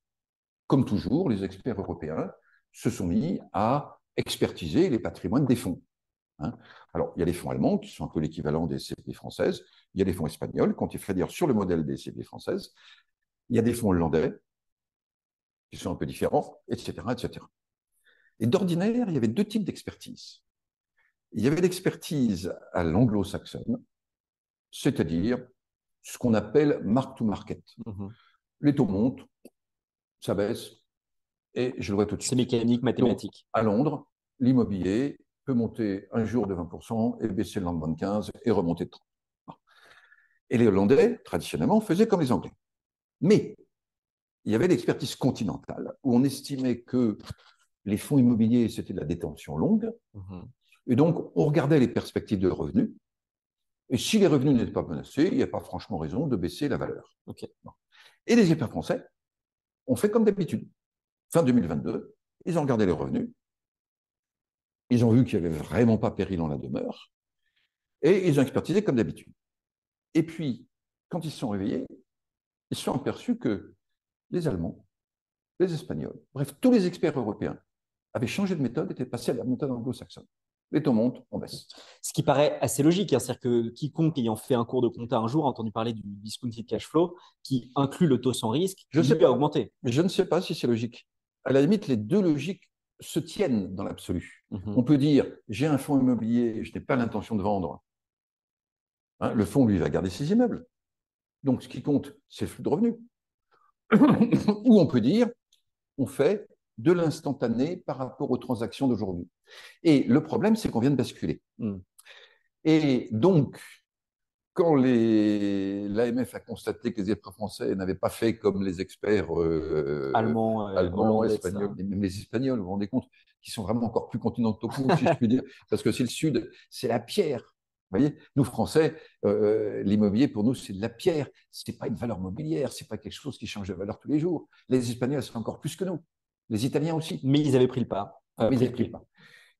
comme toujours, les experts européens se sont mis à expertiser les patrimoines des fonds. Hein. Alors, il y a les fonds allemands qui sont un peu l'équivalent des CP françaises, il y a les fonds espagnols, quand il fait dire sur le modèle des CP françaises, il y a des fonds hollandais qui sont un peu différents, etc. etc. Et d'ordinaire, il y avait deux types d'expertise. Il y avait l'expertise à l'anglo-saxonne, c'est-à-dire ce qu'on appelle mark-to-market. Mmh les taux montent, ça baisse, et je le vois tout de suite. C'est mécanique, mathématique. à Londres, l'immobilier peut monter un jour de 20% et baisser le lendemain de 15% et remonter de 30%. Et les Hollandais, traditionnellement, faisaient comme les Anglais. Mais il y avait l'expertise continentale où on estimait que les fonds immobiliers, c'était de la détention longue. Mhm. Et donc, on regardait les perspectives de revenus. Et si les revenus n'étaient pas menacés, il n'y a pas franchement raison de baisser la valeur. Et les experts français ont fait comme d'habitude. Fin 2022, ils ont regardé les revenus, ils ont vu qu'il n'y avait vraiment pas péril en la demeure, et ils ont expertisé comme d'habitude. Et puis, quand ils se sont réveillés, ils se sont aperçus que les Allemands, les Espagnols, bref, tous les experts européens avaient changé de méthode, étaient passés à la méthode anglo-saxonne les taux montent, on baisse. Ce qui paraît assez logique, hein, c'est-à-dire que quiconque ayant fait un cours de compta un jour a entendu parler du discounted cash flow qui inclut le taux sans risque, je sais pas augmenter. Mais je ne sais pas si c'est logique. À la limite, les deux logiques se tiennent dans l'absolu. Mhm. On peut dire j'ai un fonds immobilier, je n'ai pas l'intention de vendre. Hein, le fonds, lui, va garder ses immeubles. Donc, ce qui compte, c'est le flux de revenus. Ou on peut dire on fait de l'instantané par rapport aux transactions d'aujourd'hui. Et le problème, c'est qu'on vient de basculer. Hmm. Et donc, quand l'AMF a constaté que les experts français n'avaient pas fait comme les experts euh, allemands, euh, espagnols, même les espagnols, vous vous rendez compte, qui sont vraiment encore plus continentaux que nous, si je puis dire, parce que c'est le sud, c'est la pierre. Vous voyez, nous Français, euh, l'immobilier pour nous c'est de la pierre, c'est pas une valeur mobilière, c'est pas quelque chose qui change de valeur tous les jours. Les Espagnols c'est encore plus que nous. Les Italiens aussi. Mais ils avaient pris le pas. Euh, ils avaient pris le pas.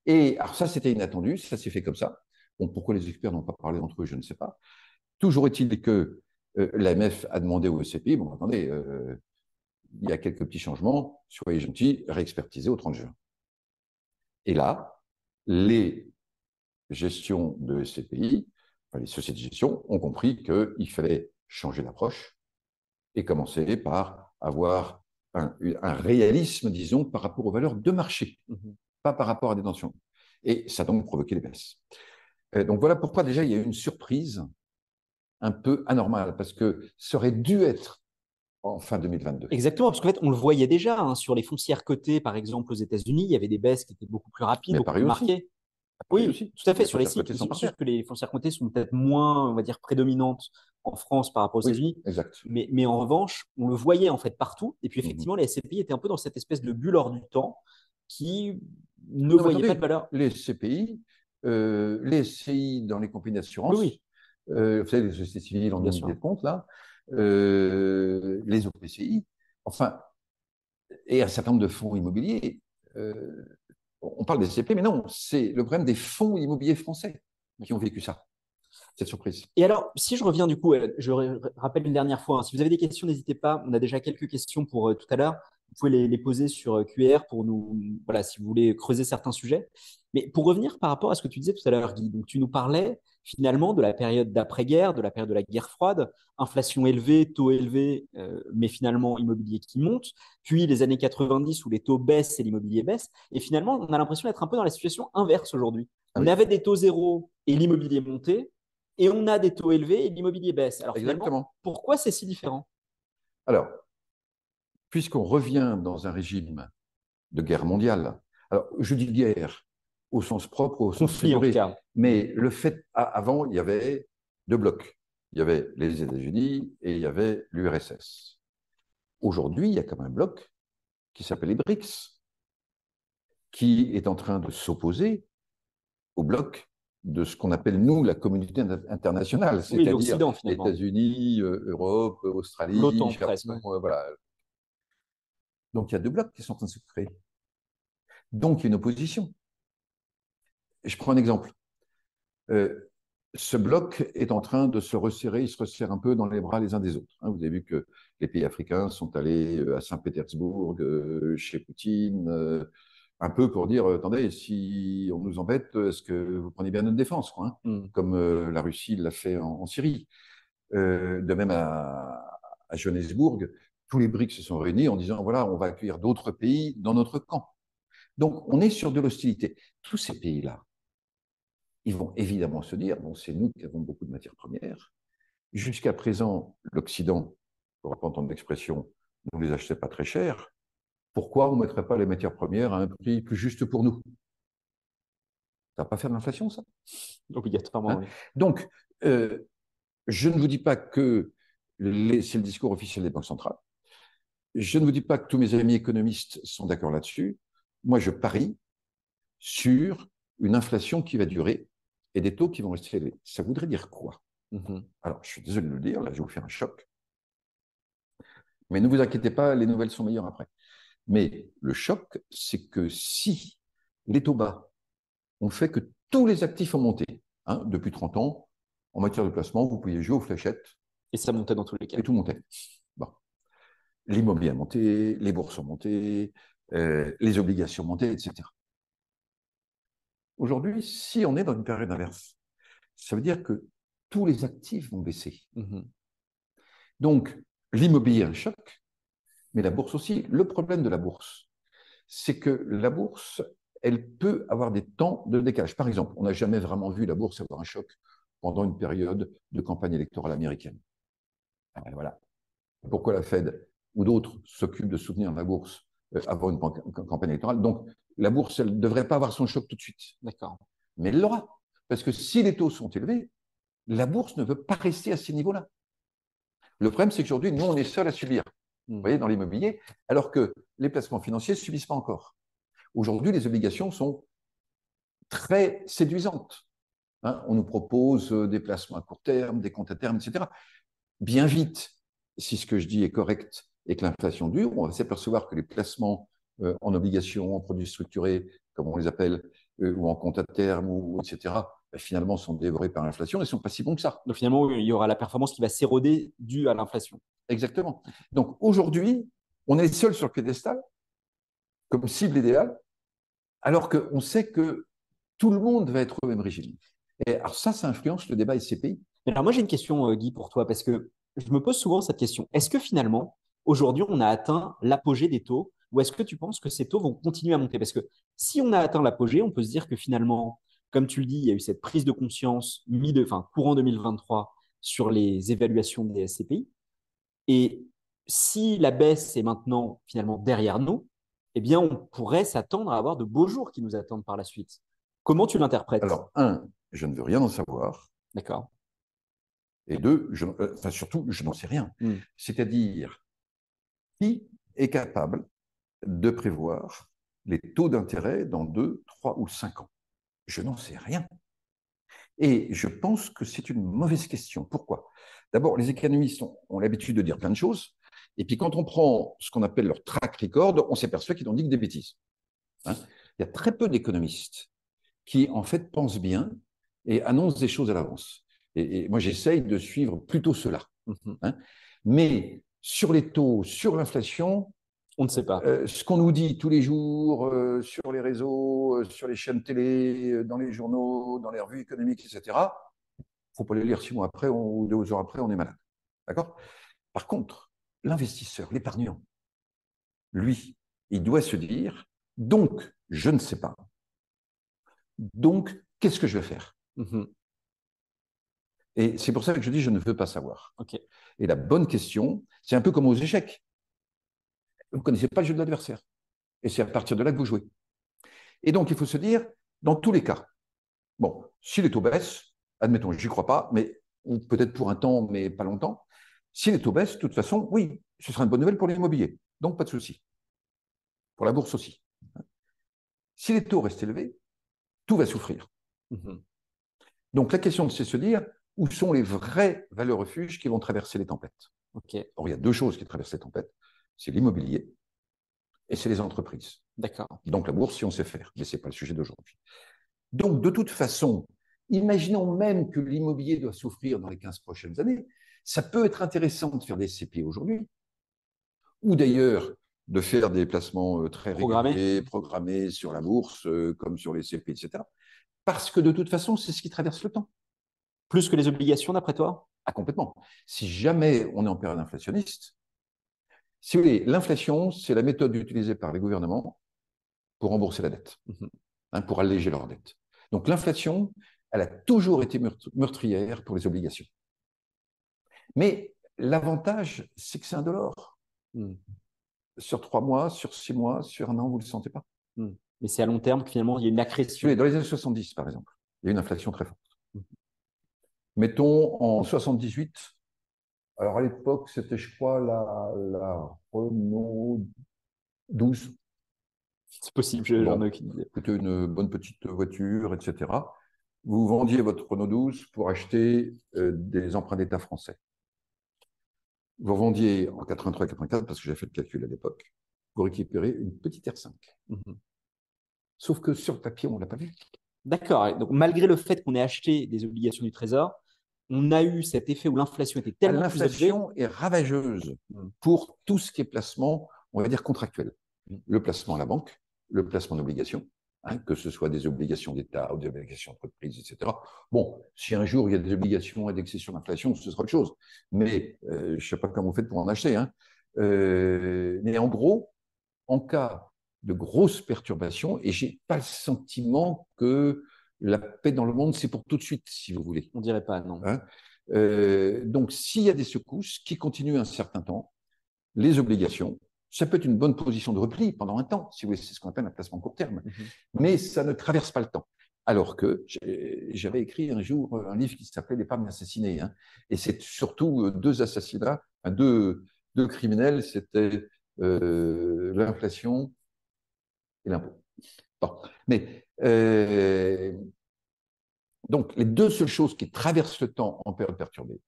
Et alors ça, c'était inattendu, ça s'est fait comme ça. Bon, pourquoi les experts n'ont pas parlé entre eux, je ne sais pas. Toujours est-il que euh, l'AMF a demandé au SCPI, bon, attendez, euh, il y a quelques petits changements, soyez gentils, réexpertisez au 30 juin. Et là, les gestions de SCPI les sociétés de gestion ont compris qu'il fallait changer d'approche et commencer par avoir un, réalisme, disons, par rapport aux valeurs de marché, mhm. Pas par rapport à des tensions. Et ça a donc provoqué des baisses. donc voilà pourquoi déjà il y a eu une surprise un peu anormale, parce que ça aurait dû être en fin 2022. Exactement, parce qu'en fait, on le voyait déjà hein, sur les foncières cotées, par exemple aux États-Unis, il y avait des baisses qui étaient beaucoup plus rapides, beaucoup plus marquées. Oui, aussi. tout à fait. Sur les sites, c'est sûr que les foncières cotées sont peut-être moins, on va dire, prédominantes en France par rapport aux États-Unis. Exact. Mais, mais, en revanche, on le voyait en fait partout. Et puis mhm. effectivement, les SCPI étaient un peu dans cette espèce de bulle hors du temps qui ne voyait pas de valeur. Les SCPI, euh, les SCI dans les compagnies d'assurance, oui, euh, vous savez, les sociétés civiles en bien de compte, là, euh, les OPCI, enfin, et un certain nombre de fonds immobiliers. On parle des SCP, mais non, c'est le problème des fonds immobiliers français qui ont vécu ça cette surprise. Et alors, si je reviens du coup, je rappelle une dernière fois, hein, si vous avez des questions, n'hésitez pas. On a déjà quelques questions pour tout à l'heure. Vous pouvez les, poser sur QR pour nous, voilà, si vous voulez creuser certains sujets. Mais pour revenir par rapport à ce que tu disais tout à l'heure, Guy, donc tu nous parlais finalement de la période d'après-guerre, de la période de la guerre froide, inflation élevée, taux élevés, euh, mais finalement immobilier qui monte, puis les années 90 où les taux baissent et l'immobilier baisse. Et finalement, on a l'impression d'être un peu dans la situation inverse aujourd'hui. Ah on avait des taux zéro et l'immobilier montait, et on a des taux élevés et l'immobilier baisse. Alors Exactement. pourquoi c'est si différent? Alors, puisqu'on revient dans un régime de guerre mondiale, alors je dis guerre, au sens propre, au sens figuré. Mais le fait, avant, il y avait deux blocs. Il y avait les États-Unis et il y avait l'URSS. Aujourd'hui, il y a comme un bloc qui s'appelle les BRICS, qui est en train de s'opposer au bloc de ce qu'on appelle, nous, la communauté internationale, c'est-à-dire les États-Unis, euh, Europe, Australie, Japon, euh, voilà. Donc il y a deux blocs qui sont en train de se créer. Donc il y a une opposition. Je prends un exemple. Euh, ce bloc est en train de se resserrer, il se resserre un peu dans les bras les uns des autres. Hein. Vous avez vu que les pays africains sont allés euh, à Saint-Pétersbourg, euh, chez Poutine, un peu pour dire, attendez, si on nous embête, est-ce que vous prenez bien notre défense hein, mm. Comme la Russie l'a fait en, Syrie. de même à, à Johannesburg, tous les BRICS se sont réunis en disant, voilà, on va accueillir d'autres pays dans notre camp. Donc, on est sur de l'hostilité. Tous ces pays-là, ils vont évidemment se dire, bon, c'est nous qui avons beaucoup de matières premières. Jusqu'à présent, l'Occident, pour reprendre ton expression, ne les achetait pas très cher. Pourquoi on ne mettrait pas les matières premières à un prix plus juste pour nous? Ça va pas faire de l'inflation, ça? Obligatoirement, hein? oui. Donc, euh, je ne vous dis pas que c'est le discours officiel des banques centrales. Je ne vous dis pas que tous mes amis économistes sont d'accord là-dessus. Moi, je parie sur une inflation qui va durer et des taux qui vont rester élevés. Ça voudrait dire quoi? Mhm. Alors, je suis désolé de le dire, là, je vais vous faire un choc. Mais ne vous inquiétez pas, les nouvelles sont meilleures après. Mais le choc, c'est que si les taux bas ont fait que tous les actifs ont monté, hein, depuis 30 ans, en matière de placement, vous pouviez jouer aux fléchettes. Et ça montait dans tous les cas. Et tout montait. L'immobilier a monté, les bourses ont monté, euh, les obligations ont monté, etc. Aujourd'hui, si on est dans une période inverse, ça veut dire que tous les actifs vont baisser. Mhm. Donc, l'immobilier est un choc, mais la bourse aussi. Le problème de la bourse, c'est que la bourse, elle peut avoir des temps de décalage. Par exemple, on n'a jamais vraiment vu la bourse avoir un choc pendant une période de campagne électorale américaine. Euh, voilà. Pourquoi la Fed ou d'autres s'occupent de soutenir la bourse euh, avant une campagne électorale Donc, la bourse, elle ne devrait pas avoir son choc tout de suite. D'accord. Mais elle l'aura. Parce que si les taux sont élevés, la bourse ne veut pas rester à ces niveaux-là. Le problème, c'est qu'aujourd'hui, nous, on est seuls à subir. Vous voyez, dans l'immobilier, alors que les placements financiers ne subissent pas encore. Aujourd'hui, les obligations sont très séduisantes. Hein. on nous propose euh, des placements à court terme, des comptes à terme, etc. Bien vite, si ce que je dis est correct et que l'inflation dure, on va s'apercevoir que les placements euh, en obligations, en produits structurés, comme on les appelle, euh, ou en compte à terme, ou, etc., ben, finalement sont dévorés par l'inflation et ne sont pas si bons que ça. Donc finalement, il y aura la performance qui va s'éroder due à l'inflation. Exactement. Donc aujourd'hui, on est seul sur le piédestal comme cible idéale, alors qu'on sait que tout le monde va être au même régime. Et alors ça, ça influence le débat SCPI. Alors moi, j'ai une question, euh, Guy, pour toi, parce que je me pose souvent cette question. Est-ce que finalement, aujourd'hui, on a atteint l'apogée des taux ou est-ce que tu penses que ces taux vont continuer à monter? Parce que si on a atteint l'apogée, on peut se dire que finalement, comme tu le dis, il y a eu cette prise de conscience mi de, enfin, courant 2023 sur les évaluations des SCPI. Et si la baisse est maintenant finalement derrière nous, eh bien, on pourrait s'attendre à avoir de beaux jours qui nous attendent par la suite. Comment tu l'interprètes? Alors, un, je ne veux rien en savoir. D'accord. Et deux, je, euh, enfin, surtout, je n'en sais rien. Hmm. C'est-à-dire, est capable de prévoir les taux d'intérêt dans deux, trois ou cinq ans Je n'en sais rien. Et je pense que c'est une mauvaise question. Pourquoi? D'abord, les économistes ont, l'habitude de dire plein de choses. Et puis, quand on prend ce qu'on appelle leur track record, on s'aperçoit qu'ils n'ont dit que des bêtises. Hein. Il y a très peu d'économistes qui, en fait, pensent bien et annoncent des choses à l'avance. Et, moi, j'essaye de suivre plutôt cela. Hein. Mais sur les taux, sur l'inflation, on ne sait pas. Euh, ce qu'on nous dit tous les jours euh, sur les réseaux, euh, sur les chaînes télé, dans les journaux, dans les revues économiques, etc., il ne faut pas les lire six mois après ou deux jours après, on est malade. D'accord? Par contre, l'investisseur, l'épargnant, lui, il doit se dire, donc, je ne sais pas. Donc, qu'est-ce que je vais faire? Mhm. Et c'est pour ça que je dis, je ne veux pas savoir. Et la bonne question, c'est un peu comme aux échecs. Vous ne connaissez pas le jeu de l'adversaire. Et c'est à partir de là que vous jouez. Et donc, il faut se dire, dans tous les cas, bon, si les taux baissent, admettons, j'y crois pas, mais ou peut-être pour un temps, mais pas longtemps, si les taux baissent, de toute façon, oui, ce sera une bonne nouvelle pour l'immobilier. Donc, pas de souci. Pour la bourse aussi. Si les taux restent élevés, tout va souffrir. Mhm. Donc, la question, c'est se dire où sont les vraies valeurs refuges qui vont traverser les tempêtes. Or, il y a deux choses qui traversent les tempêtes c'est l'immobilier et c'est les entreprises. D'accord. Donc la bourse, si on sait faire, mais ce n'est pas le sujet d'aujourd'hui. Donc de toute façon, imaginons même que l'immobilier doit souffrir dans les 15 prochaines années, ça peut être intéressant de faire des CP aujourd'hui, ou d'ailleurs de faire des placements euh, très réguliers, programmés sur la bourse, euh, comme sur les CP, etc. Parce que de toute façon, c'est ce qui traverse le temps. Plus que les obligations, d'après toi? Ah, complètement. Si jamais on est en période inflationniste, si vous voulez, l'inflation, c'est la méthode utilisée par les gouvernements pour rembourser la dette, mhm. hein, pour alléger leur dette. Donc l'inflation, elle a toujours été meurtrière pour les obligations. Mais l'avantage, c'est que c'est indolore. Mm. Sur trois mois, sur six mois, sur un an, vous ne le sentez pas? Mm. Mais c'est à long terme que finalement, il y a une accrétion. Dans les années 70, par exemple, il y a une inflation très forte. Mettons en 78, alors à l'époque, c'était, je crois, la, Renault 12. C'est possible, j'en ai aucune idée. C'était une bonne petite voiture, etc. Vous vendiez votre Renault 12 pour acheter euh, des emprunts d'État français. Vous vendiez en 83-84, parce que j'ai fait le calcul à l'époque, pour récupérer une petite R5. Mhm. Sauf que sur le papier, on ne l'a pas vu. D'accord. Donc, malgré le fait qu'on ait acheté des obligations du Trésor, on a eu cet effet où l'inflation était tellement L'inflation est ravageuse mm. pour tout ce qui est placement, on va dire contractuel. Mm. Le placement à la banque, le placement d'obligations, hein, que ce soit des obligations d'État ou des obligations d'entreprise, etc. Bon, si un jour il y a des obligations indexées sur l'inflation, ce sera autre chose. Mais euh, je ne sais pas comment vous faites pour en acheter. Hein. Euh, mais en gros, en cas de grosses perturbations, et j'ai pas le sentiment que la paix dans le monde, c'est pour tout de suite, si vous voulez. On dirait pas, non. Hein euh, donc, s'il y a des secousses qui continuent un certain temps, les obligations, ça peut être une bonne position de repli pendant un temps, si vous voulez, c'est ce qu'on appelle un placement court terme, mhm. mais ça ne traverse pas le temps. Alors que j'avais écrit un jour un livre qui s'appelait L'épargne assassinée, hein, et c'est surtout euh, deux assassinats, deux, deux criminels, c'était euh, l'inflation et l'impôt. Bon. Mais euh, donc, les deux seules choses qui traversent le temps en période perturbée,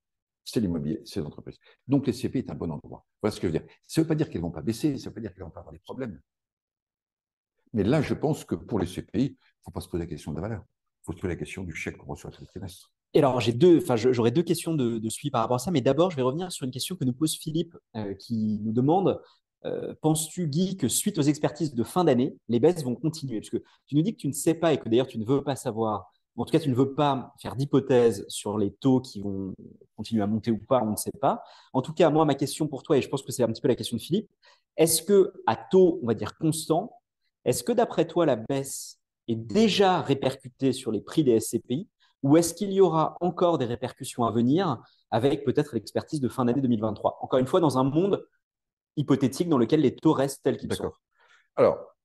c'est l'immobilier, c'est l'entreprise. Donc, les CPI est un bon endroit. Voilà ce que je veux dire. Ça ne veut pas dire qu'elles ne vont pas baisser, ça ne veut pas dire qu'elles ne vont pas avoir des problèmes. Mais là, je pense que pour les CPI, il ne faut pas se poser la question de la valeur. Il faut se poser la question du chèque qu'on reçoit le trimestre. Et alors, j'ai deux, enfin, j'aurais deux questions de, de, suivi par rapport à ça, mais d'abord, je vais revenir sur une question que nous pose Philippe, euh, qui nous demande euh, penses-tu, Guy, que suite aux expertises de fin d'année, les baisses vont continuer? Parce que tu nous dis que tu ne sais pas et que d'ailleurs tu ne veux pas savoir en tout cas, tu ne veux pas faire d'hypothèses sur les taux qui vont continuer à monter ou pas, on ne sait pas. En tout cas, moi, ma question pour toi, et je pense que c'est un petit peu la question de Philippe, est-ce que à taux, on va dire constant, est-ce que d'après toi, la baisse est déjà répercutée sur les prix des SCPI ou est-ce qu'il y aura encore des répercussions à venir avec peut-être l'expertise de fin d'année 2023 Encore une fois, dans un monde hypothétique dans lequel les taux restent tels qu'ils sont. Alors,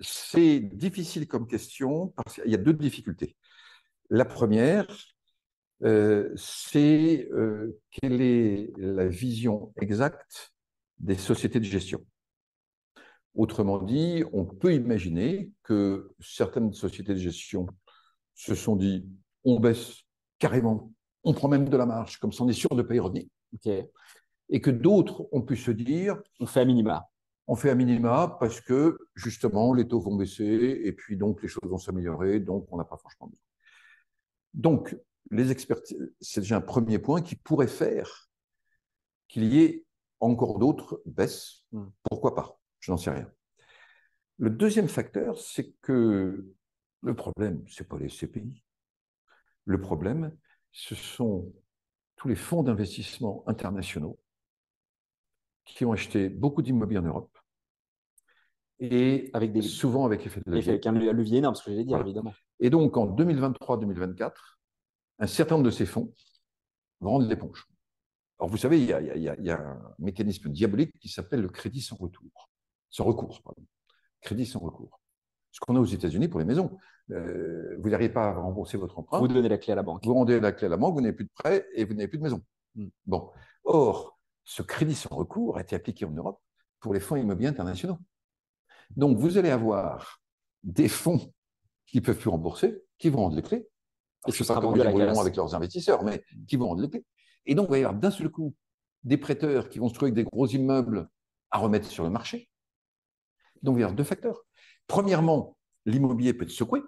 c'est difficile comme question parce qu'il y a deux difficultés. La première, euh, c'est euh, quelle est la vision exacte des sociétés de gestion? Autrement dit, on peut imaginer que certaines sociétés de gestion se sont dit on baisse carrément, on prend même de la marge, comme ça on est sûr de payer revenir. Et que d'autres ont pu se dire on fait à minima. On fait à minima parce que justement les taux vont baisser et puis donc les choses vont s'améliorer, donc on n'a pas franchement besoin. Donc, les expertises, c'est déjà un premier point qui pourrait faire qu'il y ait encore d'autres baisses. Hmm. Pourquoi pas? Je n'en sais rien. Le deuxième facteur, c'est que le problème, ce n'est pas les CPI. Le problème, ce sont tous les fonds d'investissement internationaux qui ont acheté beaucoup d'immobilier en Europe. Et avec des... souvent avec effet de levier. Avec un levier énorme, ce que j'allais dire, évidemment. Et donc, en 2023-2024, un certain nombre de ces fonds vont rendre l'éponge. Alors, vous savez, il y, a, un mécanisme diabolique qui s'appelle le crédit sans retour. Sans recours, pardon. Crédit sans recours. Ce qu'on a aux États-Unis pour les maisons. Euh, vous n'arrivez pas à rembourser votre emprunt. Vous donnez la clé à la banque. Vous rendez la clé à la banque, vous n'avez plus de prêt et vous n'avez plus de maison. Hmm. Bon. Or, ce crédit sans recours a été appliqué en Europe pour les fonds immobiliers internationaux. Donc, vous allez avoir des fonds qui ne peuvent plus rembourser, qui vont rendre les clés. Et ce sera comment ils avec leurs investisseurs, mais qui vont rendre les clés. Et donc, il va y avoir d'un seul coup des prêteurs qui vont se trouver avec des gros immeubles à remettre sur le marché. Donc, il y avoir deux facteurs. Premièrement, l'immobilier peut être secoué.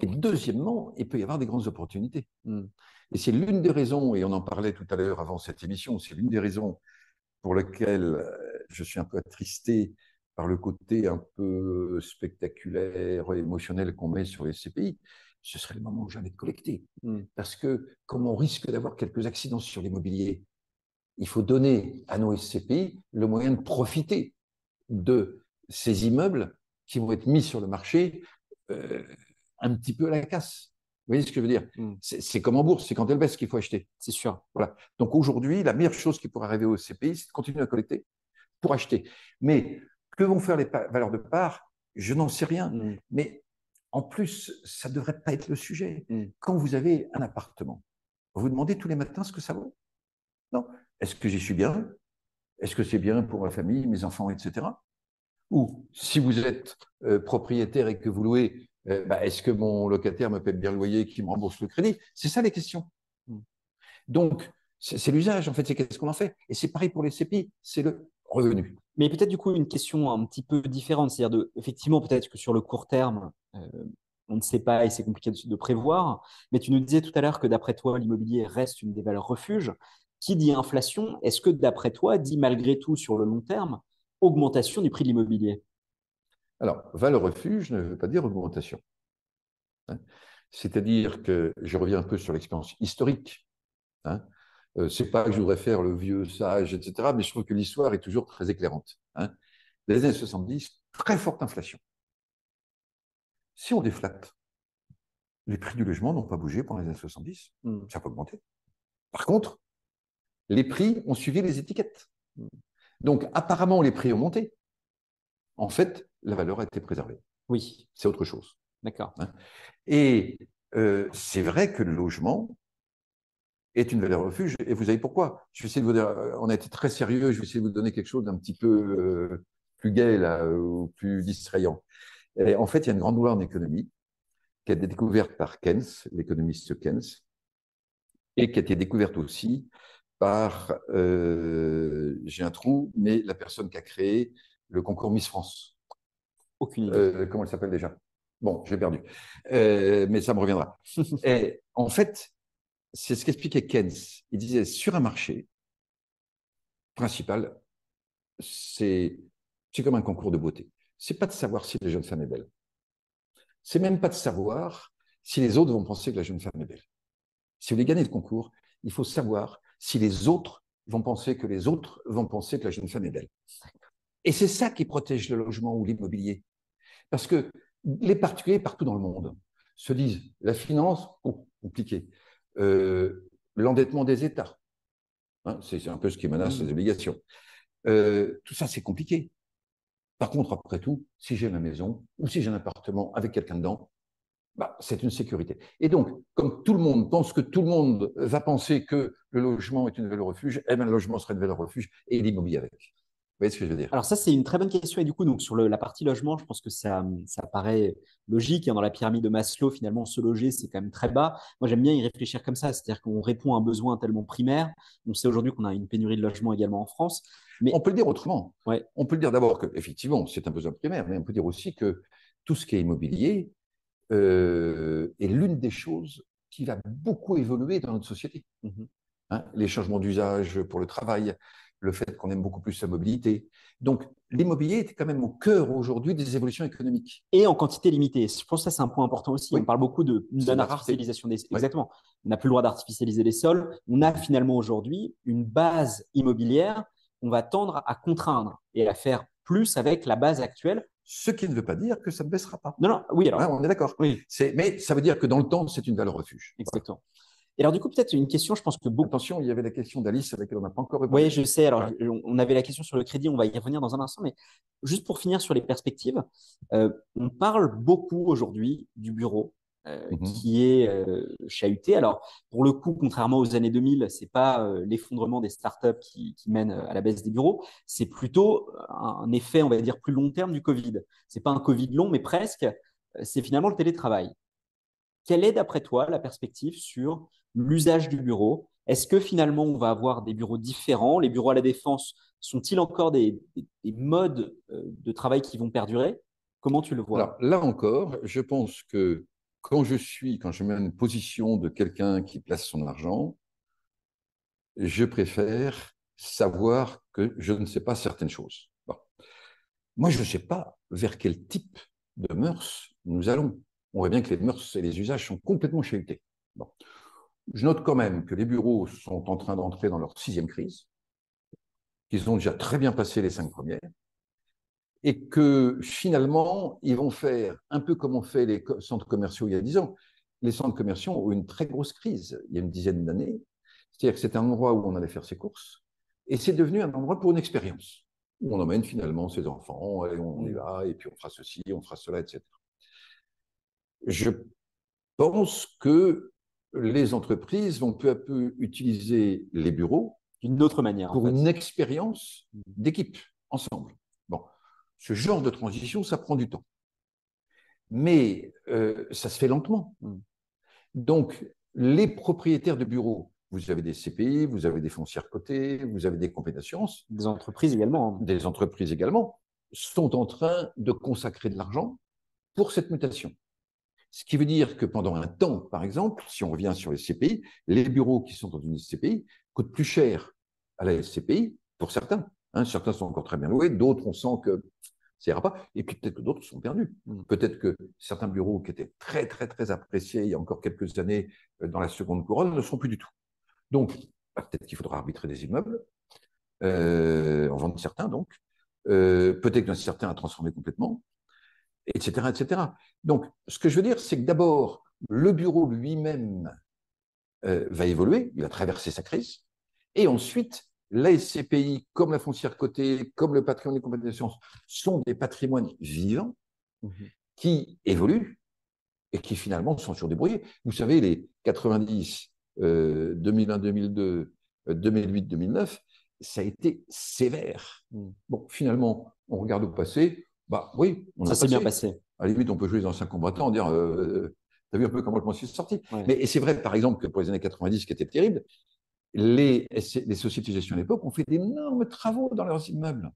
Et deuxièmement, il peut y avoir des grandes opportunités. Hmm. Et c'est l'une des raisons, et on en parlait tout à l'heure avant cette émission, c'est l'une des raisons pour lesquelles euh, je suis un peu attristé par le côté un peu spectaculaire, émotionnel qu'on met sur les CPI, ce serait le moment où j'allais collecter. Hmm. Parce que comme on risque d'avoir quelques accidents sur l'immobilier, il faut donner à nos SCPI le moyen de profiter de ces immeubles qui vont être mis sur le marché euh, un petit peu à la casse. Vous voyez ce que je veux dire? Hmm. C'est comme en bourse, c'est quand elle baisse qu'il faut acheter. C'est sûr. Voilà. Donc aujourd'hui, la meilleure chose qui pourrait arriver aux CPI, c'est de continuer à collecter pour acheter. Mais que vont faire les valeurs de part? Je n'en sais rien. Mm. Mais en plus, ça ne devrait pas être le sujet. Mm. Quand vous avez un appartement, vous vous demandez tous les matins ce que ça vaut? Non. Est-ce que j'y suis bien? Est-ce que c'est bien pour ma famille, mes enfants, etc. Ou si vous êtes euh, propriétaire et que vous louez, euh, bah, est-ce que mon locataire me paie bien le loyer, qui me rembourse le crédit? C'est ça les questions. Mm. Donc, c'est l'usage, en fait, c'est qu'est-ce qu'on en fait. Et c'est pareil pour les CPI, c'est le revenu. Mais peut-être du coup une question un petit peu différente, c'est-à-dire de, effectivement peut-être que sur le court terme, euh, on ne sait pas et c'est compliqué de, prévoir, mais tu nous disais tout à l'heure que d'après toi, l'immobilier reste une des valeurs refuges. Qui dit inflation, est-ce que d'après toi, dit malgré tout sur le long terme, augmentation du prix de l'immobilier? Alors, valeur refuge ne veut pas dire augmentation. Hein. C'est-à-dire que je reviens un peu sur l'expérience historique. Hein. Euh, c'est pas que je voudrais faire le vieux sage, etc., mais je trouve que l'histoire est toujours très éclairante. Hein. Les années 70, très forte inflation. Si on déflate, les prix du logement n'ont pas bougé pendant les années 70, hmm. ça n'a pas augmenté. Par contre, les prix ont suivi les étiquettes. Hmm. Donc, apparemment, les prix ont monté. En fait, la valeur a été préservée. Oui. C'est autre chose. D'accord. Hein. Et euh, c'est vrai que le logement, est une valeur refuge. Et vous savez pourquoi? Je vais essayer de vous dire, euh, on a été très sérieux, je vais essayer de vous donner quelque chose d'un petit peu euh, plus gai là, ou plus distrayant. Et en fait, il y a une grande loi en économie qui a été découverte par Keynes, l'économiste Keynes, et qui a été découverte aussi par, euh, j'ai un trou, mais la personne qui a créé le concours Miss France. Aucune idée. comment elle s'appelle déjà? Bon, j'ai perdu, mais ça me reviendra. et en fait, c'est ce qu'expliquait Keynes. Il disait sur un marché principal, c'est comme un concours de beauté. C'est pas de savoir si la jeune femme est belle. c'est même pas de savoir si les autres vont penser que la jeune femme est belle. Si vous voulez gagner le concours, il faut savoir si les autres vont penser que les autres vont penser que la jeune femme est belle. Et c'est ça qui protège le logement ou l'immobilier. Parce que les particuliers partout dans le monde se disent la finance, oh, compliqué, euh, l'endettement des États, hein, c'est un peu ce qui menace mmh. les obligations. Euh, tout ça, c'est compliqué. Par contre, après tout, si j'ai ma maison ou si j'ai un appartement avec quelqu'un dedans, bah, c'est une sécurité. Et donc, comme tout le monde pense que tout le monde va penser que le logement est une valeur refuge, eh bien, le logement serait une valeur refuge et l'immobilier avec. Voyez ce que je veux dire? Alors ça, c'est une très bonne question. Et du coup, donc, sur la partie logement, je pense que ça, ça paraît logique. Hein. Dans la pyramide de Maslow, finalement, se loger, c'est quand même très bas. Moi, j'aime bien y réfléchir comme ça. C'est-à-dire qu'on répond à un besoin tellement primaire. On sait aujourd'hui qu'on a une pénurie de logement également en France. Mais... On peut le dire autrement. Ouais. On peut le dire d'abord qu'effectivement, c'est un besoin primaire, mais on peut dire aussi que tout ce qui est immobilier, euh, est l'une des choses qui va beaucoup évoluer dans notre société. Mmh hein, les changements d'usage pour le travail, le fait qu'on aime beaucoup plus sa mobilité. Donc, l'immobilier est quand même au cœur aujourd'hui des évolutions économiques. Et en quantité limitée. Je pense que ça, c'est un point important aussi. On parle beaucoup de d'artificialisation des sols. Exactement. On n'a plus le droit d'artificialiser les sols. On a finalement aujourd'hui une base immobilière qu'on va tendre à contraindre et à faire plus avec la base actuelle ce qui ne veut pas dire que ça ne baissera pas. Non, non, oui, alors. on est d'accord. Oui. Mais ça veut dire que dans le temps, c'est une valeur refuge. Exactement. Et alors, du coup, peut-être une question, je pense que beaucoup. Attention, il y avait la question d'Alice avec laquelle on n'a pas encore répondu. Oui, je sais. Alors, on avait la question sur le crédit, on va y revenir dans un instant. Mais juste pour finir sur les perspectives, euh, on parle beaucoup aujourd'hui du bureau euh, mmh qui est euh, chahuté. Alors, pour le coup, contrairement aux années 2000, c'est pas euh, l'effondrement des startups qui, qui mène à la baisse des bureaux, c'est plutôt un effet, on va dire, plus long terme du Covid. C'est pas un Covid long, mais presque. C'est finalement le télétravail. Quelle est, d'après toi, la perspective sur l'usage du bureau Est-ce que finalement, on va avoir des bureaux différents? Les bureaux à la défense sont-ils encore des, des, modes de travail qui vont perdurer? Comment tu le vois? Là encore, je pense que quand je suis, quand je mets une position de quelqu'un qui place son argent, je préfère savoir que je ne sais pas certaines choses. Moi, je ne sais pas vers quel type de mœurs nous allons. On voit bien que les mœurs et les usages sont complètement chahutés. Bon. Je note quand même que les bureaux sont en train d'entrer dans leur sixième crise, qu'ils ont déjà très bien passé les cinq premières, et que finalement, ils vont faire un peu comme ont fait les centres commerciaux il y a dix ans. Les centres commerciaux ont eu une très grosse crise il y a une dizaine d'années. C'est-à-dire que c'était un endroit où on allait faire ses courses, et c'est devenu un endroit pour une expérience, où on emmène finalement ses enfants, on y va, et puis on fera ceci, on fera cela, etc. Je pense que les entreprises vont peu à peu utiliser les bureaux d'une autre manière pour une expérience d'équipe ensemble. Ce genre de transition, ça prend du temps. Mais euh, ça se fait lentement. Mm. Donc, les propriétaires de bureaux, vous avez des CPI, vous avez des foncières cotées, vous avez des compagnies d'assurance. Des entreprises également. Hein. Des entreprises également sont en train de consacrer de l'argent pour cette mutation. Ce qui veut dire que pendant un temps, par exemple, si on revient sur les CPI, les bureaux qui sont dans une SCPI coûtent plus cher à la SCPI pour certains. Hein, certains sont encore très bien loués, d'autres, on sent que ça ira pas. Et puis peut-être que d'autres sont perdus. Hmm. Peut-être que certains bureaux qui étaient très, très, très appréciés il y a encore quelques années euh, dans la seconde couronne ne sont plus du tout. Donc, bah, peut-être qu'il faudra arbitrer des immeubles, euh, en vendre certains donc. Euh, peut-être y en a certains à transformer complètement, etc., etc. Donc, ce que je veux dire, c'est que d'abord, le bureau lui-même va évoluer, il va traverser sa crise, et ensuite, la SCPI, comme la foncière cotée, comme le patrimoine des compagnies d'assurance, sont des patrimoines vivants mhm. qui évoluent et qui finalement sont surdébrouillés. Vous savez, les 90, 2001, 2002, 2008, 2009, ça a été sévère. Mhm. Bon, finalement, on regarde au passé, bah oui, on ça s'est bien passé. À la limite, on peut jouer les anciens combattants dire, euh, t'as vu un peu comment je m'en suis sorti. Mais c'est vrai, par exemple, que pour les années 90, ce qui était terrible, les, sociétés de gestion à l'époque ont fait d'énormes travaux dans leurs immeubles.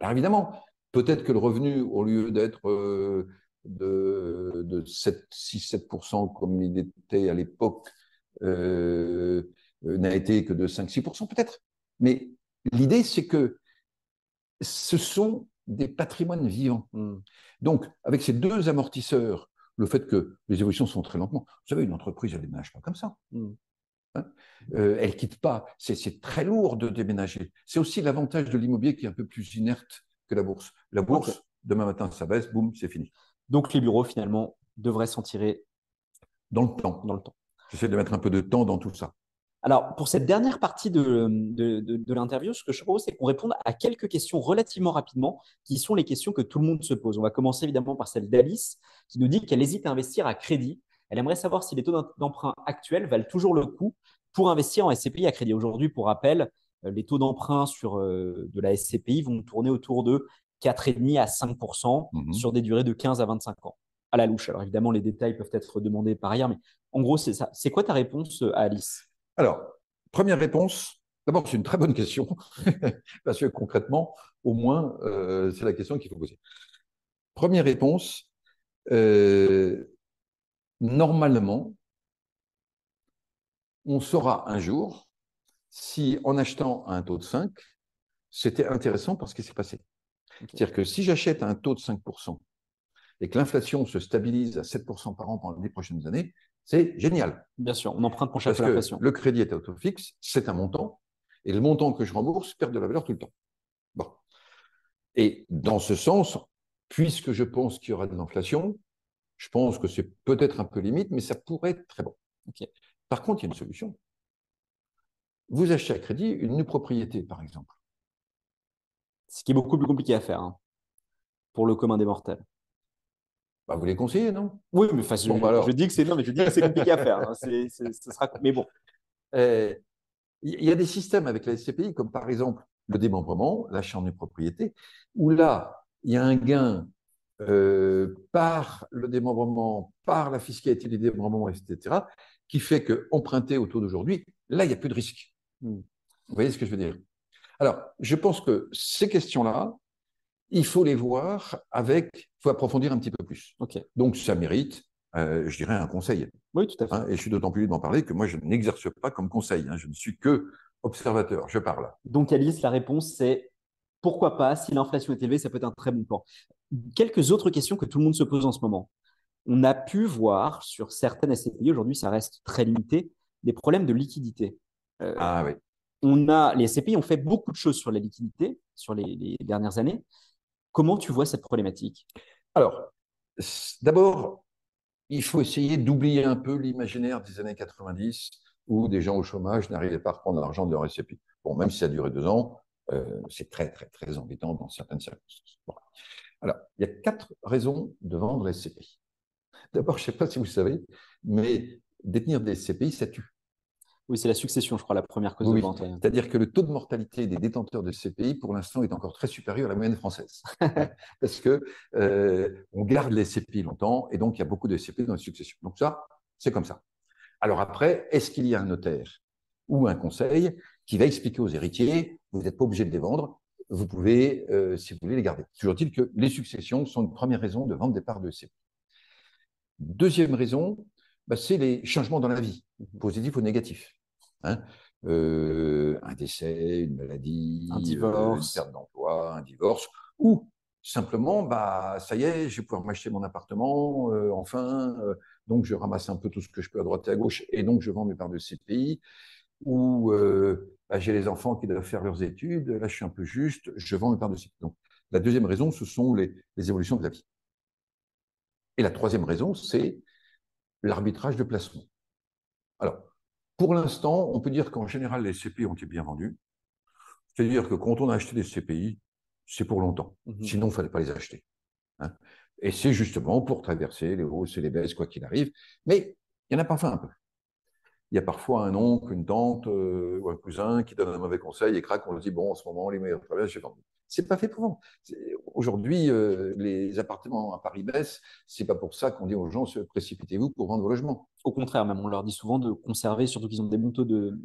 Alors évidemment, peut-être que le revenu, au lieu d'être euh, de, 6-7% comme il était à l'époque, euh, n'a été que de 5-6% peut-être. Mais l'idée, c'est que ce sont des patrimoines vivants. Mm. Donc, avec ces deux amortisseurs, le fait que les évolutions sont très lentement, vous savez, une entreprise, elle ne déménage pas comme ça. Mm. Hein euh, elle ne quitte pas. C'est très lourd de déménager. C'est aussi l'avantage de l'immobilier qui est un peu plus inerte que la bourse. La bourse, demain matin, ça baisse, boum, c'est fini. Donc les bureaux, finalement, devraient s'en tirer dans le temps. Dans le temps. J'essaie de mettre un peu de temps dans tout ça. Alors, pour cette dernière partie de, de, l'interview, ce que je propose, c'est qu'on réponde à quelques questions relativement rapidement, qui sont les questions que tout le monde se pose. On va commencer évidemment par celle d'Alice, qui nous dit qu'elle hésite à investir à crédit. Elle aimerait savoir si les taux d'emprunt actuels valent toujours le coup pour investir en SCPI à crédit. Aujourd'hui, pour rappel, euh, les taux d'emprunt sur euh, de la SCPI vont tourner autour de 4,5 à 5 mhm. sur des durées de 15 à 25 ans à la louche. Alors évidemment, les détails peuvent être demandés par ailleurs, mais en gros, c'est ça. C'est quoi ta réponse à Alice? Alors, première réponse, d'abord, c'est une très bonne question, parce que concrètement, au moins, euh, c'est la question qu'il faut poser. Première réponse, euh, normalement, on saura un jour si en achetant à un taux de 5, c'était intéressant parce qu'il s'est passé. C'est-à-dire que si j'achète à un taux de 5%, et que l'inflation se stabilise à 7% par an pendant les prochaines années, c'est génial. Bien sûr, on emprunte pour chaque inflation. Le crédit est autofixe, c'est un montant, et le montant que je rembourse perd de la valeur tout le temps. Bon. Et dans ce sens, puisque je pense qu'il y aura de l'inflation, je pense que c'est peut-être un peu limite, mais ça pourrait être très bon. Par contre, il y a une solution. Vous achetez à crédit une propriété, par exemple. Ce qui est beaucoup plus compliqué à faire hein, pour le commun des mortels. Bah, vous les conseillez, non? Oui, mais enfin, bon, bah je, dis que c'est non, mais je dis que c'est compliqué à faire. Hein. sera, mais bon. Euh, il y a des systèmes avec la SCPI, comme par exemple le démembrement, l'achat en propriété, où là, il y a un gain euh, par le démembrement, par la fiscalité du démembrement, etc., qui fait que emprunter au taux d'aujourd'hui, là, il n'y a plus de risque. Hmm. Vous voyez ce que je veux dire? Alors, je pense que ces questions-là, il faut les voir avec, faut approfondir un petit peu plus. Donc, ça mérite, euh, je dirais, un conseil. Oui, tout à fait. Hein, et je suis d'autant plus d'en parler que moi, je n'exerce pas comme conseil. Hein, je ne suis que observateur, je parle. Donc, Alice, la réponse, c'est pourquoi pas Si l'inflation est élevée, ça peut être un très bon plan. Quelques autres questions que tout le monde se pose en ce moment. On a pu voir sur certaines SCPI, aujourd'hui, ça reste très limité, des problèmes de liquidité. Euh, ah oui. On a, les SCPI ont fait beaucoup de choses sur la liquidité sur les dernières années. Comment tu vois cette problématique? Alors, d'abord, il faut essayer d'oublier un peu l'imaginaire des années 90 où des gens au chômage n'arrivaient pas à reprendre l'argent de leur SCPI. Bon, même si ça a duré deux ans, euh, c'est très, très, très embêtant dans certaines circonstances. Alors, il y a quatre raisons de vendre SCPI. D'abord, je ne sais pas si vous savez, mais détenir des SCPI, ça tue. Oui, c'est la succession, je crois, la première cause de vente. C'est-à-dire que le taux de mortalité des détenteurs de CPI, pour l'instant, est encore très supérieur à la moyenne française. Parce que euh, on garde les CPI longtemps, et donc il y a beaucoup de CPI dans la succession. Donc ça, c'est comme ça. Alors après, est-ce qu'il y a un notaire ou un conseil qui va expliquer aux héritiers, vous n'êtes pas obligé de les vendre, vous pouvez, euh, si vous voulez, les garder? Toujours est-il que les successions sont une première raison de vendre des parts de CPI. Deuxième raison, bah, c'est les changements dans la vie, positifs ou négatifs. Hein, euh, un décès, une maladie, un divorce. une perte d'emploi, un divorce, ou simplement, bah, ça y est, je vais pouvoir m'acheter mon appartement, euh, enfin, euh, donc je ramasse un peu tout ce que je peux à droite et à gauche, et donc je vends mes parts de CPI, ou bah, j'ai les enfants qui doivent faire leurs études, là je suis un peu juste, je vends mes parts de CPI. Donc, la deuxième raison, ce sont les, les évolutions de la vie. Et la troisième raison, c'est l'arbitrage de placement. Alors, pour l'instant, on peut dire qu'en général, les CPI ont été bien vendus. C'est-à-dire que quand on a acheté des CPI, c'est pour longtemps. Mhm. Sinon, il ne fallait pas les acheter. Hein. et c'est justement pour traverser les hausses et les baisses, quoi qu'il arrive. Mais il y en a parfois un peu. Il y a parfois un oncle, une tante euh, ou un cousin qui donne un mauvais conseil et craque, on le dit, bon, en ce moment, les meilleurs traverses, j'ai vendu. C'est pas fait pour vendre. Aujourd'hui, euh, les appartements à Paris baissent. C'est pas pour ça qu'on dit aux gens se précipitez-vous pour vendre vos logements. Au contraire, même on leur dit souvent de conserver, surtout qu'ils ont des bons taux de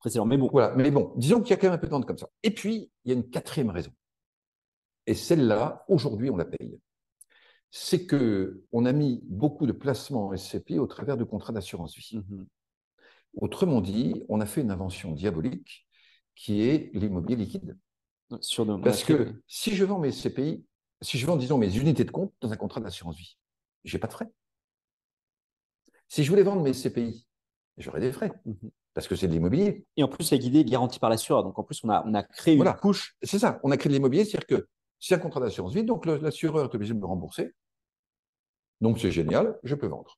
précédents. Mais bon. Voilà. Mais bon, disons qu'il y a quand même un peu de vente comme ça. Et puis, il y a une quatrième raison. Et celle-là, aujourd'hui, on la paye. C'est que on a mis beaucoup de placements en SCPI au travers de contrats d'assurance vie. Mm-hmm. Autrement dit, on a fait une invention diabolique qui est l'immobilier liquide. Sur Parce que si je vends mes CPI, si je vends, disons, mes unités de compte dans un contrat d'assurance vie, je n'ai pas de frais. Si je voulais vendre mes CPI, j'aurais des frais. Mhm. Parce que c'est de l'immobilier. Et en plus, la guidée est garantie par l'assureur. Donc, en plus, on a, on a créé une couche. C'est ça. On a créé de l'immobilier. C'est-à-dire que c'est un contrat d'assurance vie. Donc, l'assureur est obligé de me rembourser. Donc, c'est génial. Je peux vendre.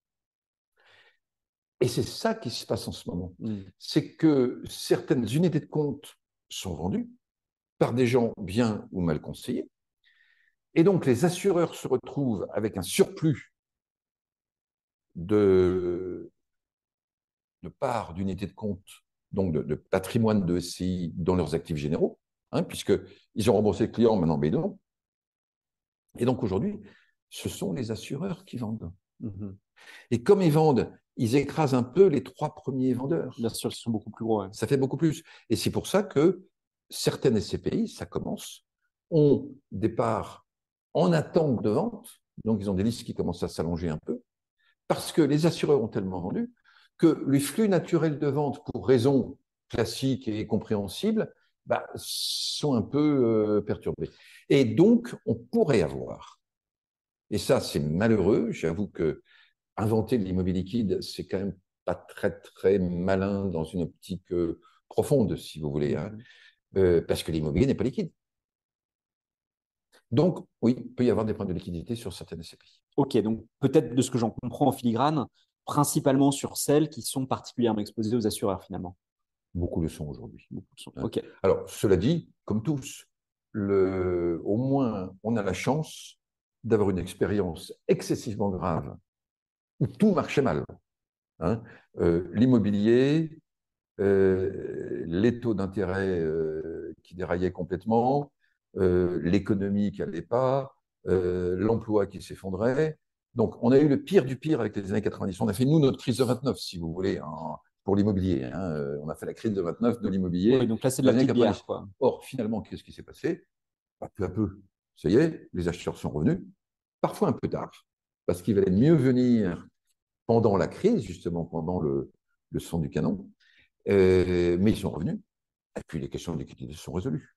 Et c'est ça qui se passe en ce moment. Mm. C'est que certaines unités de compte sont vendues par des gens bien ou mal conseillés. Et donc, les assureurs se retrouvent avec un surplus de, de parts d'unités de compte, donc de, patrimoine de SCI dans leurs actifs généraux, hein, puisqu'ils ont remboursé le client, maintenant, mais non. Et donc, aujourd'hui, ce sont les assureurs qui vendent. Mm-hmm. Et comme ils vendent ils écrasent un peu les trois premiers vendeurs. Bien sûr, ils sont beaucoup plus gros. Ça fait beaucoup plus. Et c'est pour ça que certaines SCPI, ça commence, ont des parts en attente de vente, donc ils ont des listes qui commencent à s'allonger un peu, parce que les assureurs ont tellement vendu que les flux naturels de vente, pour raisons classiques et compréhensibles, bah, sont un peu euh, perturbés. Et donc, on pourrait avoir, et ça c'est malheureux, j'avoue que inventer de l'immobilier liquide, c'est quand même pas très très malin dans une optique euh, profonde, si vous voulez, hein. Euh, parce que l'immobilier n'est pas liquide. Donc, oui, il peut y avoir des problèmes de liquidité sur certaines SCPI. Ok, donc peut-être de ce que j'en comprends en filigrane, principalement sur celles qui sont particulièrement exposées aux assureurs finalement. Beaucoup le sont aujourd'hui. Hein. Ok. Alors, cela dit, comme tous, le, au moins on a la chance d'avoir une expérience excessivement grave où tout marchait mal. Hein. Euh, l'immobilier, euh, les taux d'intérêt euh, qui déraillaient complètement, l'économie qui n'allait pas, l'emploi qui s'effondrait. Donc, on a eu le pire du pire avec les années 90. On a fait, nous, notre crise de 29, si vous voulez, pour l'immobilier. Hein. On a fait la crise de 29 de l'immobilier. Oui, donc là, c'est de la petite bière, quoi. Or, finalement, qu'est-ce qui s'est passé? Bah, Peu à peu, ça y est, les acheteurs sont revenus, parfois un peu tard, parce qu'il valait mieux venir pendant la crise, justement, pendant le, le son du canon. Euh, mais ils sont revenus. Et puis les questions de liquidité sont résolues.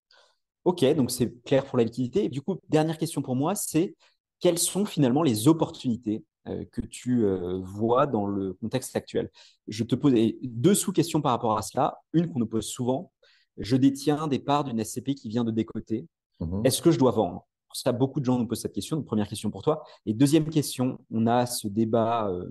Ok, donc c'est clair pour la liquidité. du coup, dernière question pour moi, c'est quelles sont finalement les opportunités euh, que tu euh, vois dans le contexte actuel? Je te pose deux sous-questions par rapport à cela. Une qu'on nous pose souvent. Je détiens des parts d'une SCP qui vient de décoter. Mhm. Est-ce que je dois vendre? Ça, beaucoup de gens nous posent cette question. Donc, première question pour toi. Et deuxième question, on a ce débat euh,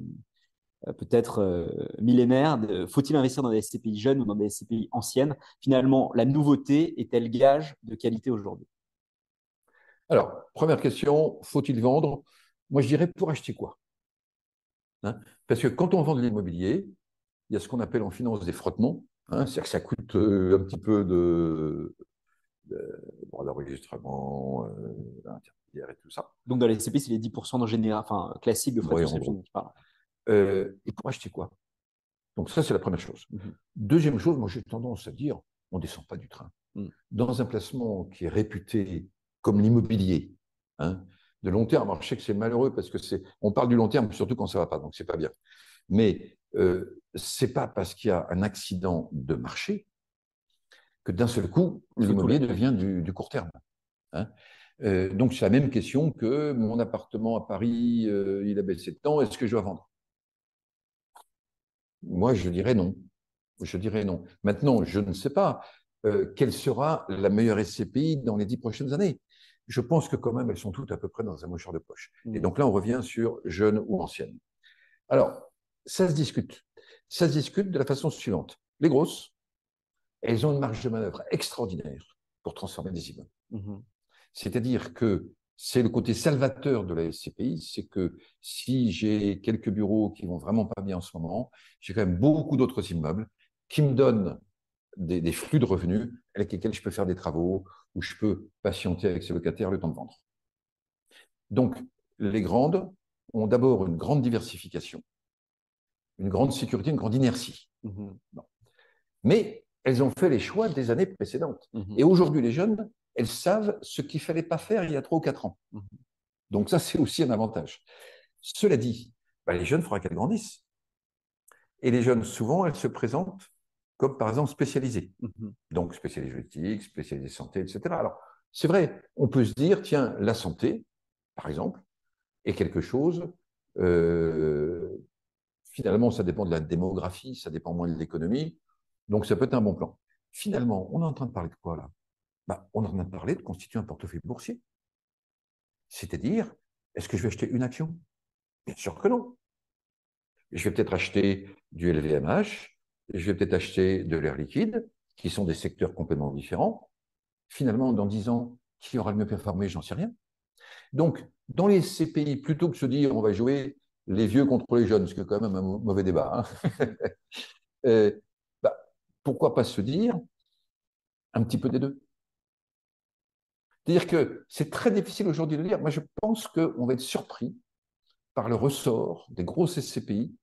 peut-être euh, millénaire. Faut-il investir dans des SCPI jeunes ou dans des SCPI anciennes? Finalement, la nouveauté est-elle gage de qualité aujourd'hui? Alors, première question, faut-il vendre? Moi, je dirais pour acheter quoi? Hein? Parce que quand on vend de l'immobilier, il y a ce qu'on appelle en finance des frottements. Hein, c'est-à-dire que ça coûte euh, un petit peu de, d'enregistrement, euh, et tout ça. Donc dans les SCPI, c'est les 10% en général, enfin classique de frais de souscription euh, et pour acheter quoi? Donc ça, c'est la première chose. Mhm. Deuxième chose, moi j'ai tendance à dire, on ne descend pas du train. Mm. Dans un placement qui est réputé comme l'immobilier, hein, de long terme, alors je sais que c'est malheureux parce que c'est, on parle du long terme surtout quand ça ne va pas, donc c'est pas bien. Mais euh, c'est pas parce qu'il y a un accident de marché que d'un seul coup, l'immobilier devient du, court terme. Hein. Euh, donc c'est la même question que mon appartement à Paris, euh, il a baissé de temps, est-ce que je dois vendre? Moi, je dirais non. Je dirais non. Maintenant, je ne sais pas euh, quelle sera la meilleure SCPI dans les dix prochaines années. Je pense que quand même, elles sont toutes à peu près dans un mouchoir de poche. Mm. Et donc là, on revient sur jeune ou ancienne. Alors, ça se discute. Ça se discute de la façon suivante. Les grosses, elles ont une marge de manœuvre extraordinaire pour transformer des immeubles. Mm-hmm. C'est-à-dire que c'est le côté salvateur de la SCPI, c'est que si j'ai quelques bureaux qui vont vraiment pas bien en ce moment, j'ai quand même beaucoup d'autres immeubles qui me donnent des, flux de revenus avec lesquels je peux faire des travaux ou je peux patienter avec ces locataires le temps de vendre. Donc, les grandes ont d'abord une grande diversification, une grande sécurité, une grande inertie. Mmh Mais elles ont fait les choix des années précédentes. Mmh Et aujourd'hui, les jeunes, elles savent ce qu'il ne fallait pas faire il y a trois ou quatre ans. Mhm. Donc ça, c'est aussi un avantage. Cela dit, bah, les jeunes, il faudra qu'elles grandissent. Et les jeunes, souvent, elles se présentent comme par exemple spécialisé. Mhm. Donc spécialisé juridique, spécialisé santé, etc. Alors, c'est vrai, on peut se dire, tiens, la santé, par exemple, est quelque chose, euh, finalement, ça dépend de la démographie, ça dépend moins de l'économie, donc ça peut être un bon plan. Finalement, on est en train de parler de quoi là? Bah, On en de parler de constituer un portefeuille boursier. C'est-à-dire, est-ce que je vais acheter une action? Bien sûr que non. Je vais peut-être acheter du LVMH, je vais peut-être acheter de l'air liquide, qui sont des secteurs complètement différents. Finalement, dans 10 ans, qui aura le mieux performé? J'en sais rien. Donc, dans les CPI, plutôt que de se dire on va jouer les vieux contre les jeunes, ce qui est quand même un mauvais débat, hein, euh, bah, pourquoi pas se dire un petit peu des deux? C'est-à-dire que c'est très difficile aujourd'hui de dire. Moi, je pense qu'on va être surpris par le ressort des grosses SCPI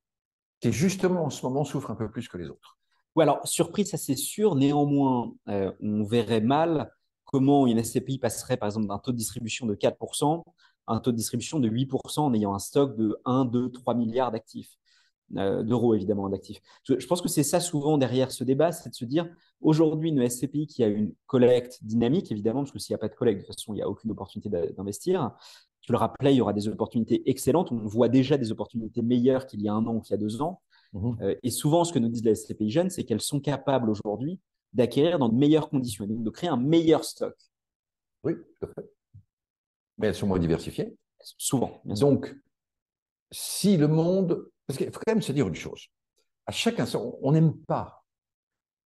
qui, justement, en ce moment, souffrent un peu plus que les autres. Oui, alors, surprise, ça c'est sûr. Néanmoins, euh, on verrait mal comment une SCPI passerait, par exemple, d'un taux de distribution de 4% à un taux de distribution de 8% en ayant un stock de 1, 2, 3 milliards d'actifs. Euh, d'euros évidemment d'actifs. Je, je, pense que c'est ça souvent derrière ce débat, c'est de se dire aujourd'hui une SCPI qui a une collecte dynamique évidemment, parce que s'il n'y a pas de collecte, de toute façon il n'y a aucune opportunité d'investir. Tu le rappelais, il y aura des opportunités excellentes. On voit déjà des opportunités meilleures qu'il y a un an ou qu'il y a deux ans. Mmh. Euh, et souvent, ce que nous disent les SCPI jeunes, c'est qu'elles sont capables aujourd'hui d'acquérir dans de meilleures conditions, donc de créer un meilleur stock. Oui, tout à fait. Mais elles sont moins diversifiées. Souvent. Donc, si le monde. Parce qu'il faut quand même se dire une chose. À chaque instant, on n'aime pas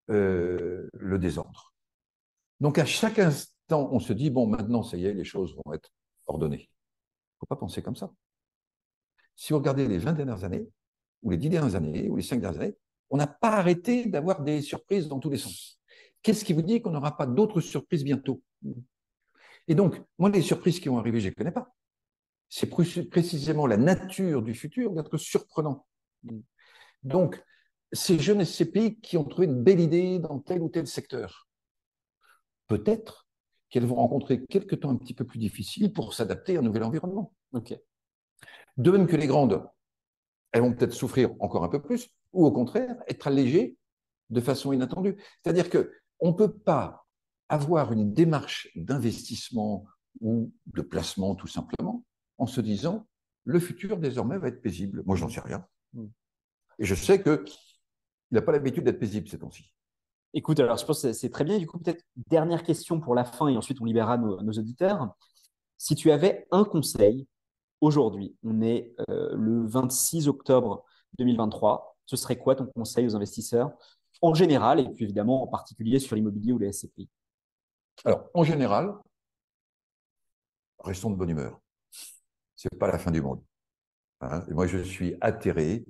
euh, le désordre. Donc, à chaque instant, on se dit bon, maintenant, ça y est, les choses vont être ordonnées. Il ne faut pas penser comme ça. Si vous regardez les 20 dernières années, ou les 10 dernières années, ou les 5 dernières années, on n'a pas arrêté d'avoir des surprises dans tous les sens. Qu'est-ce qui vous dit qu'on n'aura pas d'autres surprises bientôt? Et donc, moi, les surprises qui vont arriver, je ne les connais pas. C'est précisément la nature du futur d'être surprenant. Donc, ces jeunes SCPI qui ont trouvé une belle idée dans tel ou tel secteur, peut-être qu'elles vont rencontrer quelques temps un petit peu plus difficiles pour s'adapter à un nouvel environnement. De même que les grandes, elles vont peut-être souffrir encore un peu plus, ou au contraire, être allégées de façon inattendue. C'est-à-dire qu'on ne peut pas avoir une démarche d'investissement ou de placement tout simplement en se disant le futur désormais va être paisible. Moi, j'en sais rien. Hmm. Et je sais qu'il n'a pas l'habitude d'être paisible ces temps-ci. Écoute, alors je pense que c'est très bien. Du coup, peut-être dernière question pour la fin et ensuite on libérera nos, auditeurs. Si tu avais un conseil aujourd'hui, on est euh, le 26 octobre 2023, ce serait quoi ton conseil aux investisseurs en général et puis évidemment en particulier sur l'immobilier ou les SCPI Alors, en général, restons de bonne humeur. Ce n'est pas la fin du monde. Hein. moi, je suis atterré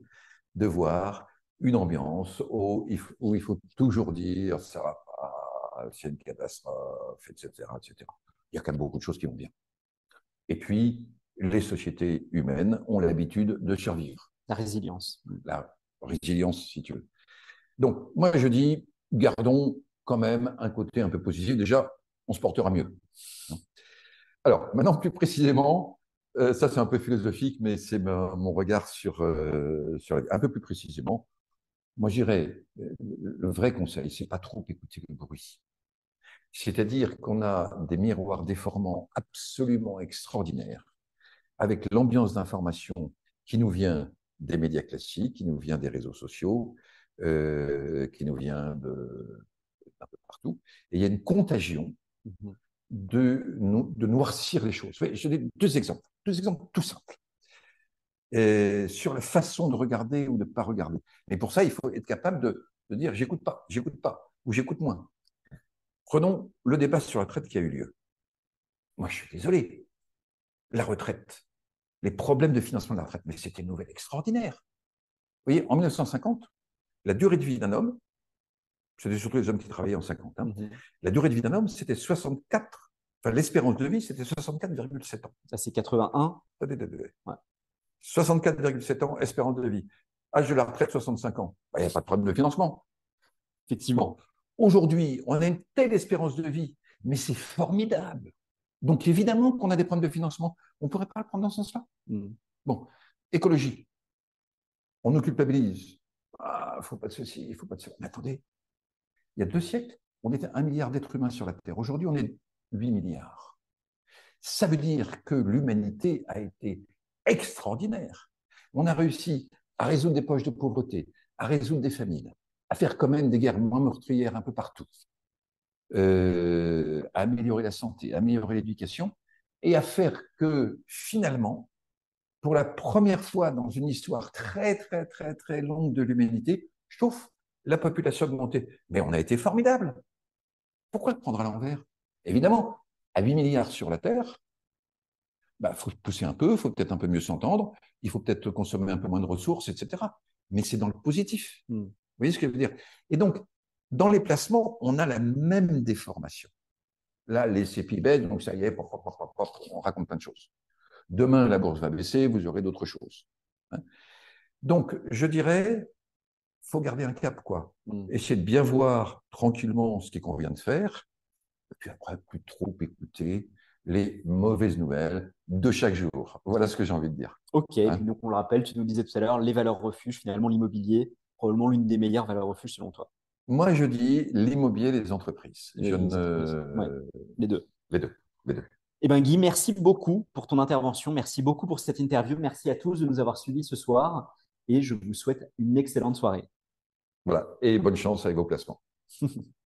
de voir une ambiance où il, faut, toujours dire ça va pas, c'est une catastrophe, etc., etc. Il y a quand même beaucoup de choses qui vont bien. Et puis, les sociétés humaines ont l'habitude de survivre. La résilience. La résilience, si tu veux. Donc, moi, je dis, gardons quand même un côté un peu positif. Déjà, on se portera mieux. Alors, maintenant, plus précisément, euh, ça c'est un peu philosophique, mais c'est mon regard sur, euh, sur un peu plus précisément. Moi, j'irais, euh, le vrai conseil, c'est pas trop écouter le bruit. C'est-à-dire qu'on a des miroirs déformants absolument extraordinaires, avec l'ambiance d'information qui nous vient des médias classiques, qui nous vient des réseaux sociaux, euh, qui nous vient de, d'un peu partout. Et il y a une contagion mmh de, de noircir les choses. Je donne deux exemples, deux exemples tout simples. Euh, sur la façon de regarder ou de ne pas regarder. Mais pour ça, il faut être capable de, de dire j'écoute pas, j'écoute pas, ou j'écoute moins. Prenons le débat sur la retraite qui a eu lieu. Moi, je suis désolé. La retraite, les problèmes de financement de la retraite, mais c'était une nouvelle extraordinaire. Vous voyez, en 1950, la durée de vie d'un homme, c'était surtout les hommes qui travaillaient en 50, hein, mhm. la durée de vie d'un homme, c'était 64, enfin l'espérance de vie, c'était 64,7 ans. Ça, c'est 81 ouais. 64,7 ans, espérance de vie. Âge de la retraite, 65 ans. Bah, il n'y a pas de problème de financement. Effectivement. Aujourd'hui, on a une telle espérance de vie, mais c'est formidable. Donc, évidemment qu'on a des problèmes de financement. On ne pourrait pas le prendre dans ce sens-là. Mm. Bon, écologie. On nous culpabilise. Ah, il ne faut pas de ceci, il ne faut pas de cela. Mais attendez, il y a deux siècles, on était un milliard d'êtres humains sur la Terre. Aujourd'hui, on est 8 milliards. Ça veut dire que l'humanité a été extraordinaire. On a réussi à résoudre des poches de pauvreté, à résoudre des famines, à faire quand même des guerres moins meurtrières un peu partout, euh, à améliorer la santé, à améliorer l'éducation, et à faire que finalement, pour la première fois dans une histoire très, très, très, très longue de l'humanité, sauf la population augmentée. Mais on a été formidable. Pourquoi le prendre à l'envers? Évidemment, à 8 milliards sur la Terre, il bah, faut pousser un peu, il faut peut-être un peu mieux s'entendre, il faut peut-être consommer un peu moins de ressources, etc. Mais c'est dans le positif. Hmm. Vous voyez ce que je veux dire? Et donc, dans les placements, on a la même déformation. Là, les CPI baissent, donc ça y est, on raconte plein de choses. Demain, la bourse va baisser, vous aurez d'autres choses. Hein. donc, je dirais, faut garder un cap, quoi. Hmm. Essayer de bien voir tranquillement ce qu'on vient de faire, et puis après, plus trop écouter les mauvaises nouvelles de chaque jour. Voilà ce que j'ai envie de dire. Ok, hein donc on le rappelle, tu nous disais tout à l'heure, les valeurs refuges, finalement l'immobilier, probablement l'une des meilleures valeurs refuges selon toi. Moi, je dis l'immobilier, les entreprises. Les, les deux. Les deux. Les deux. Eh bien, Guy, merci beaucoup pour ton intervention. Merci beaucoup pour cette interview. Merci à tous de nous avoir suivis ce soir. Et je vous souhaite une excellente soirée. Voilà. Et bonne chance avec vos placements.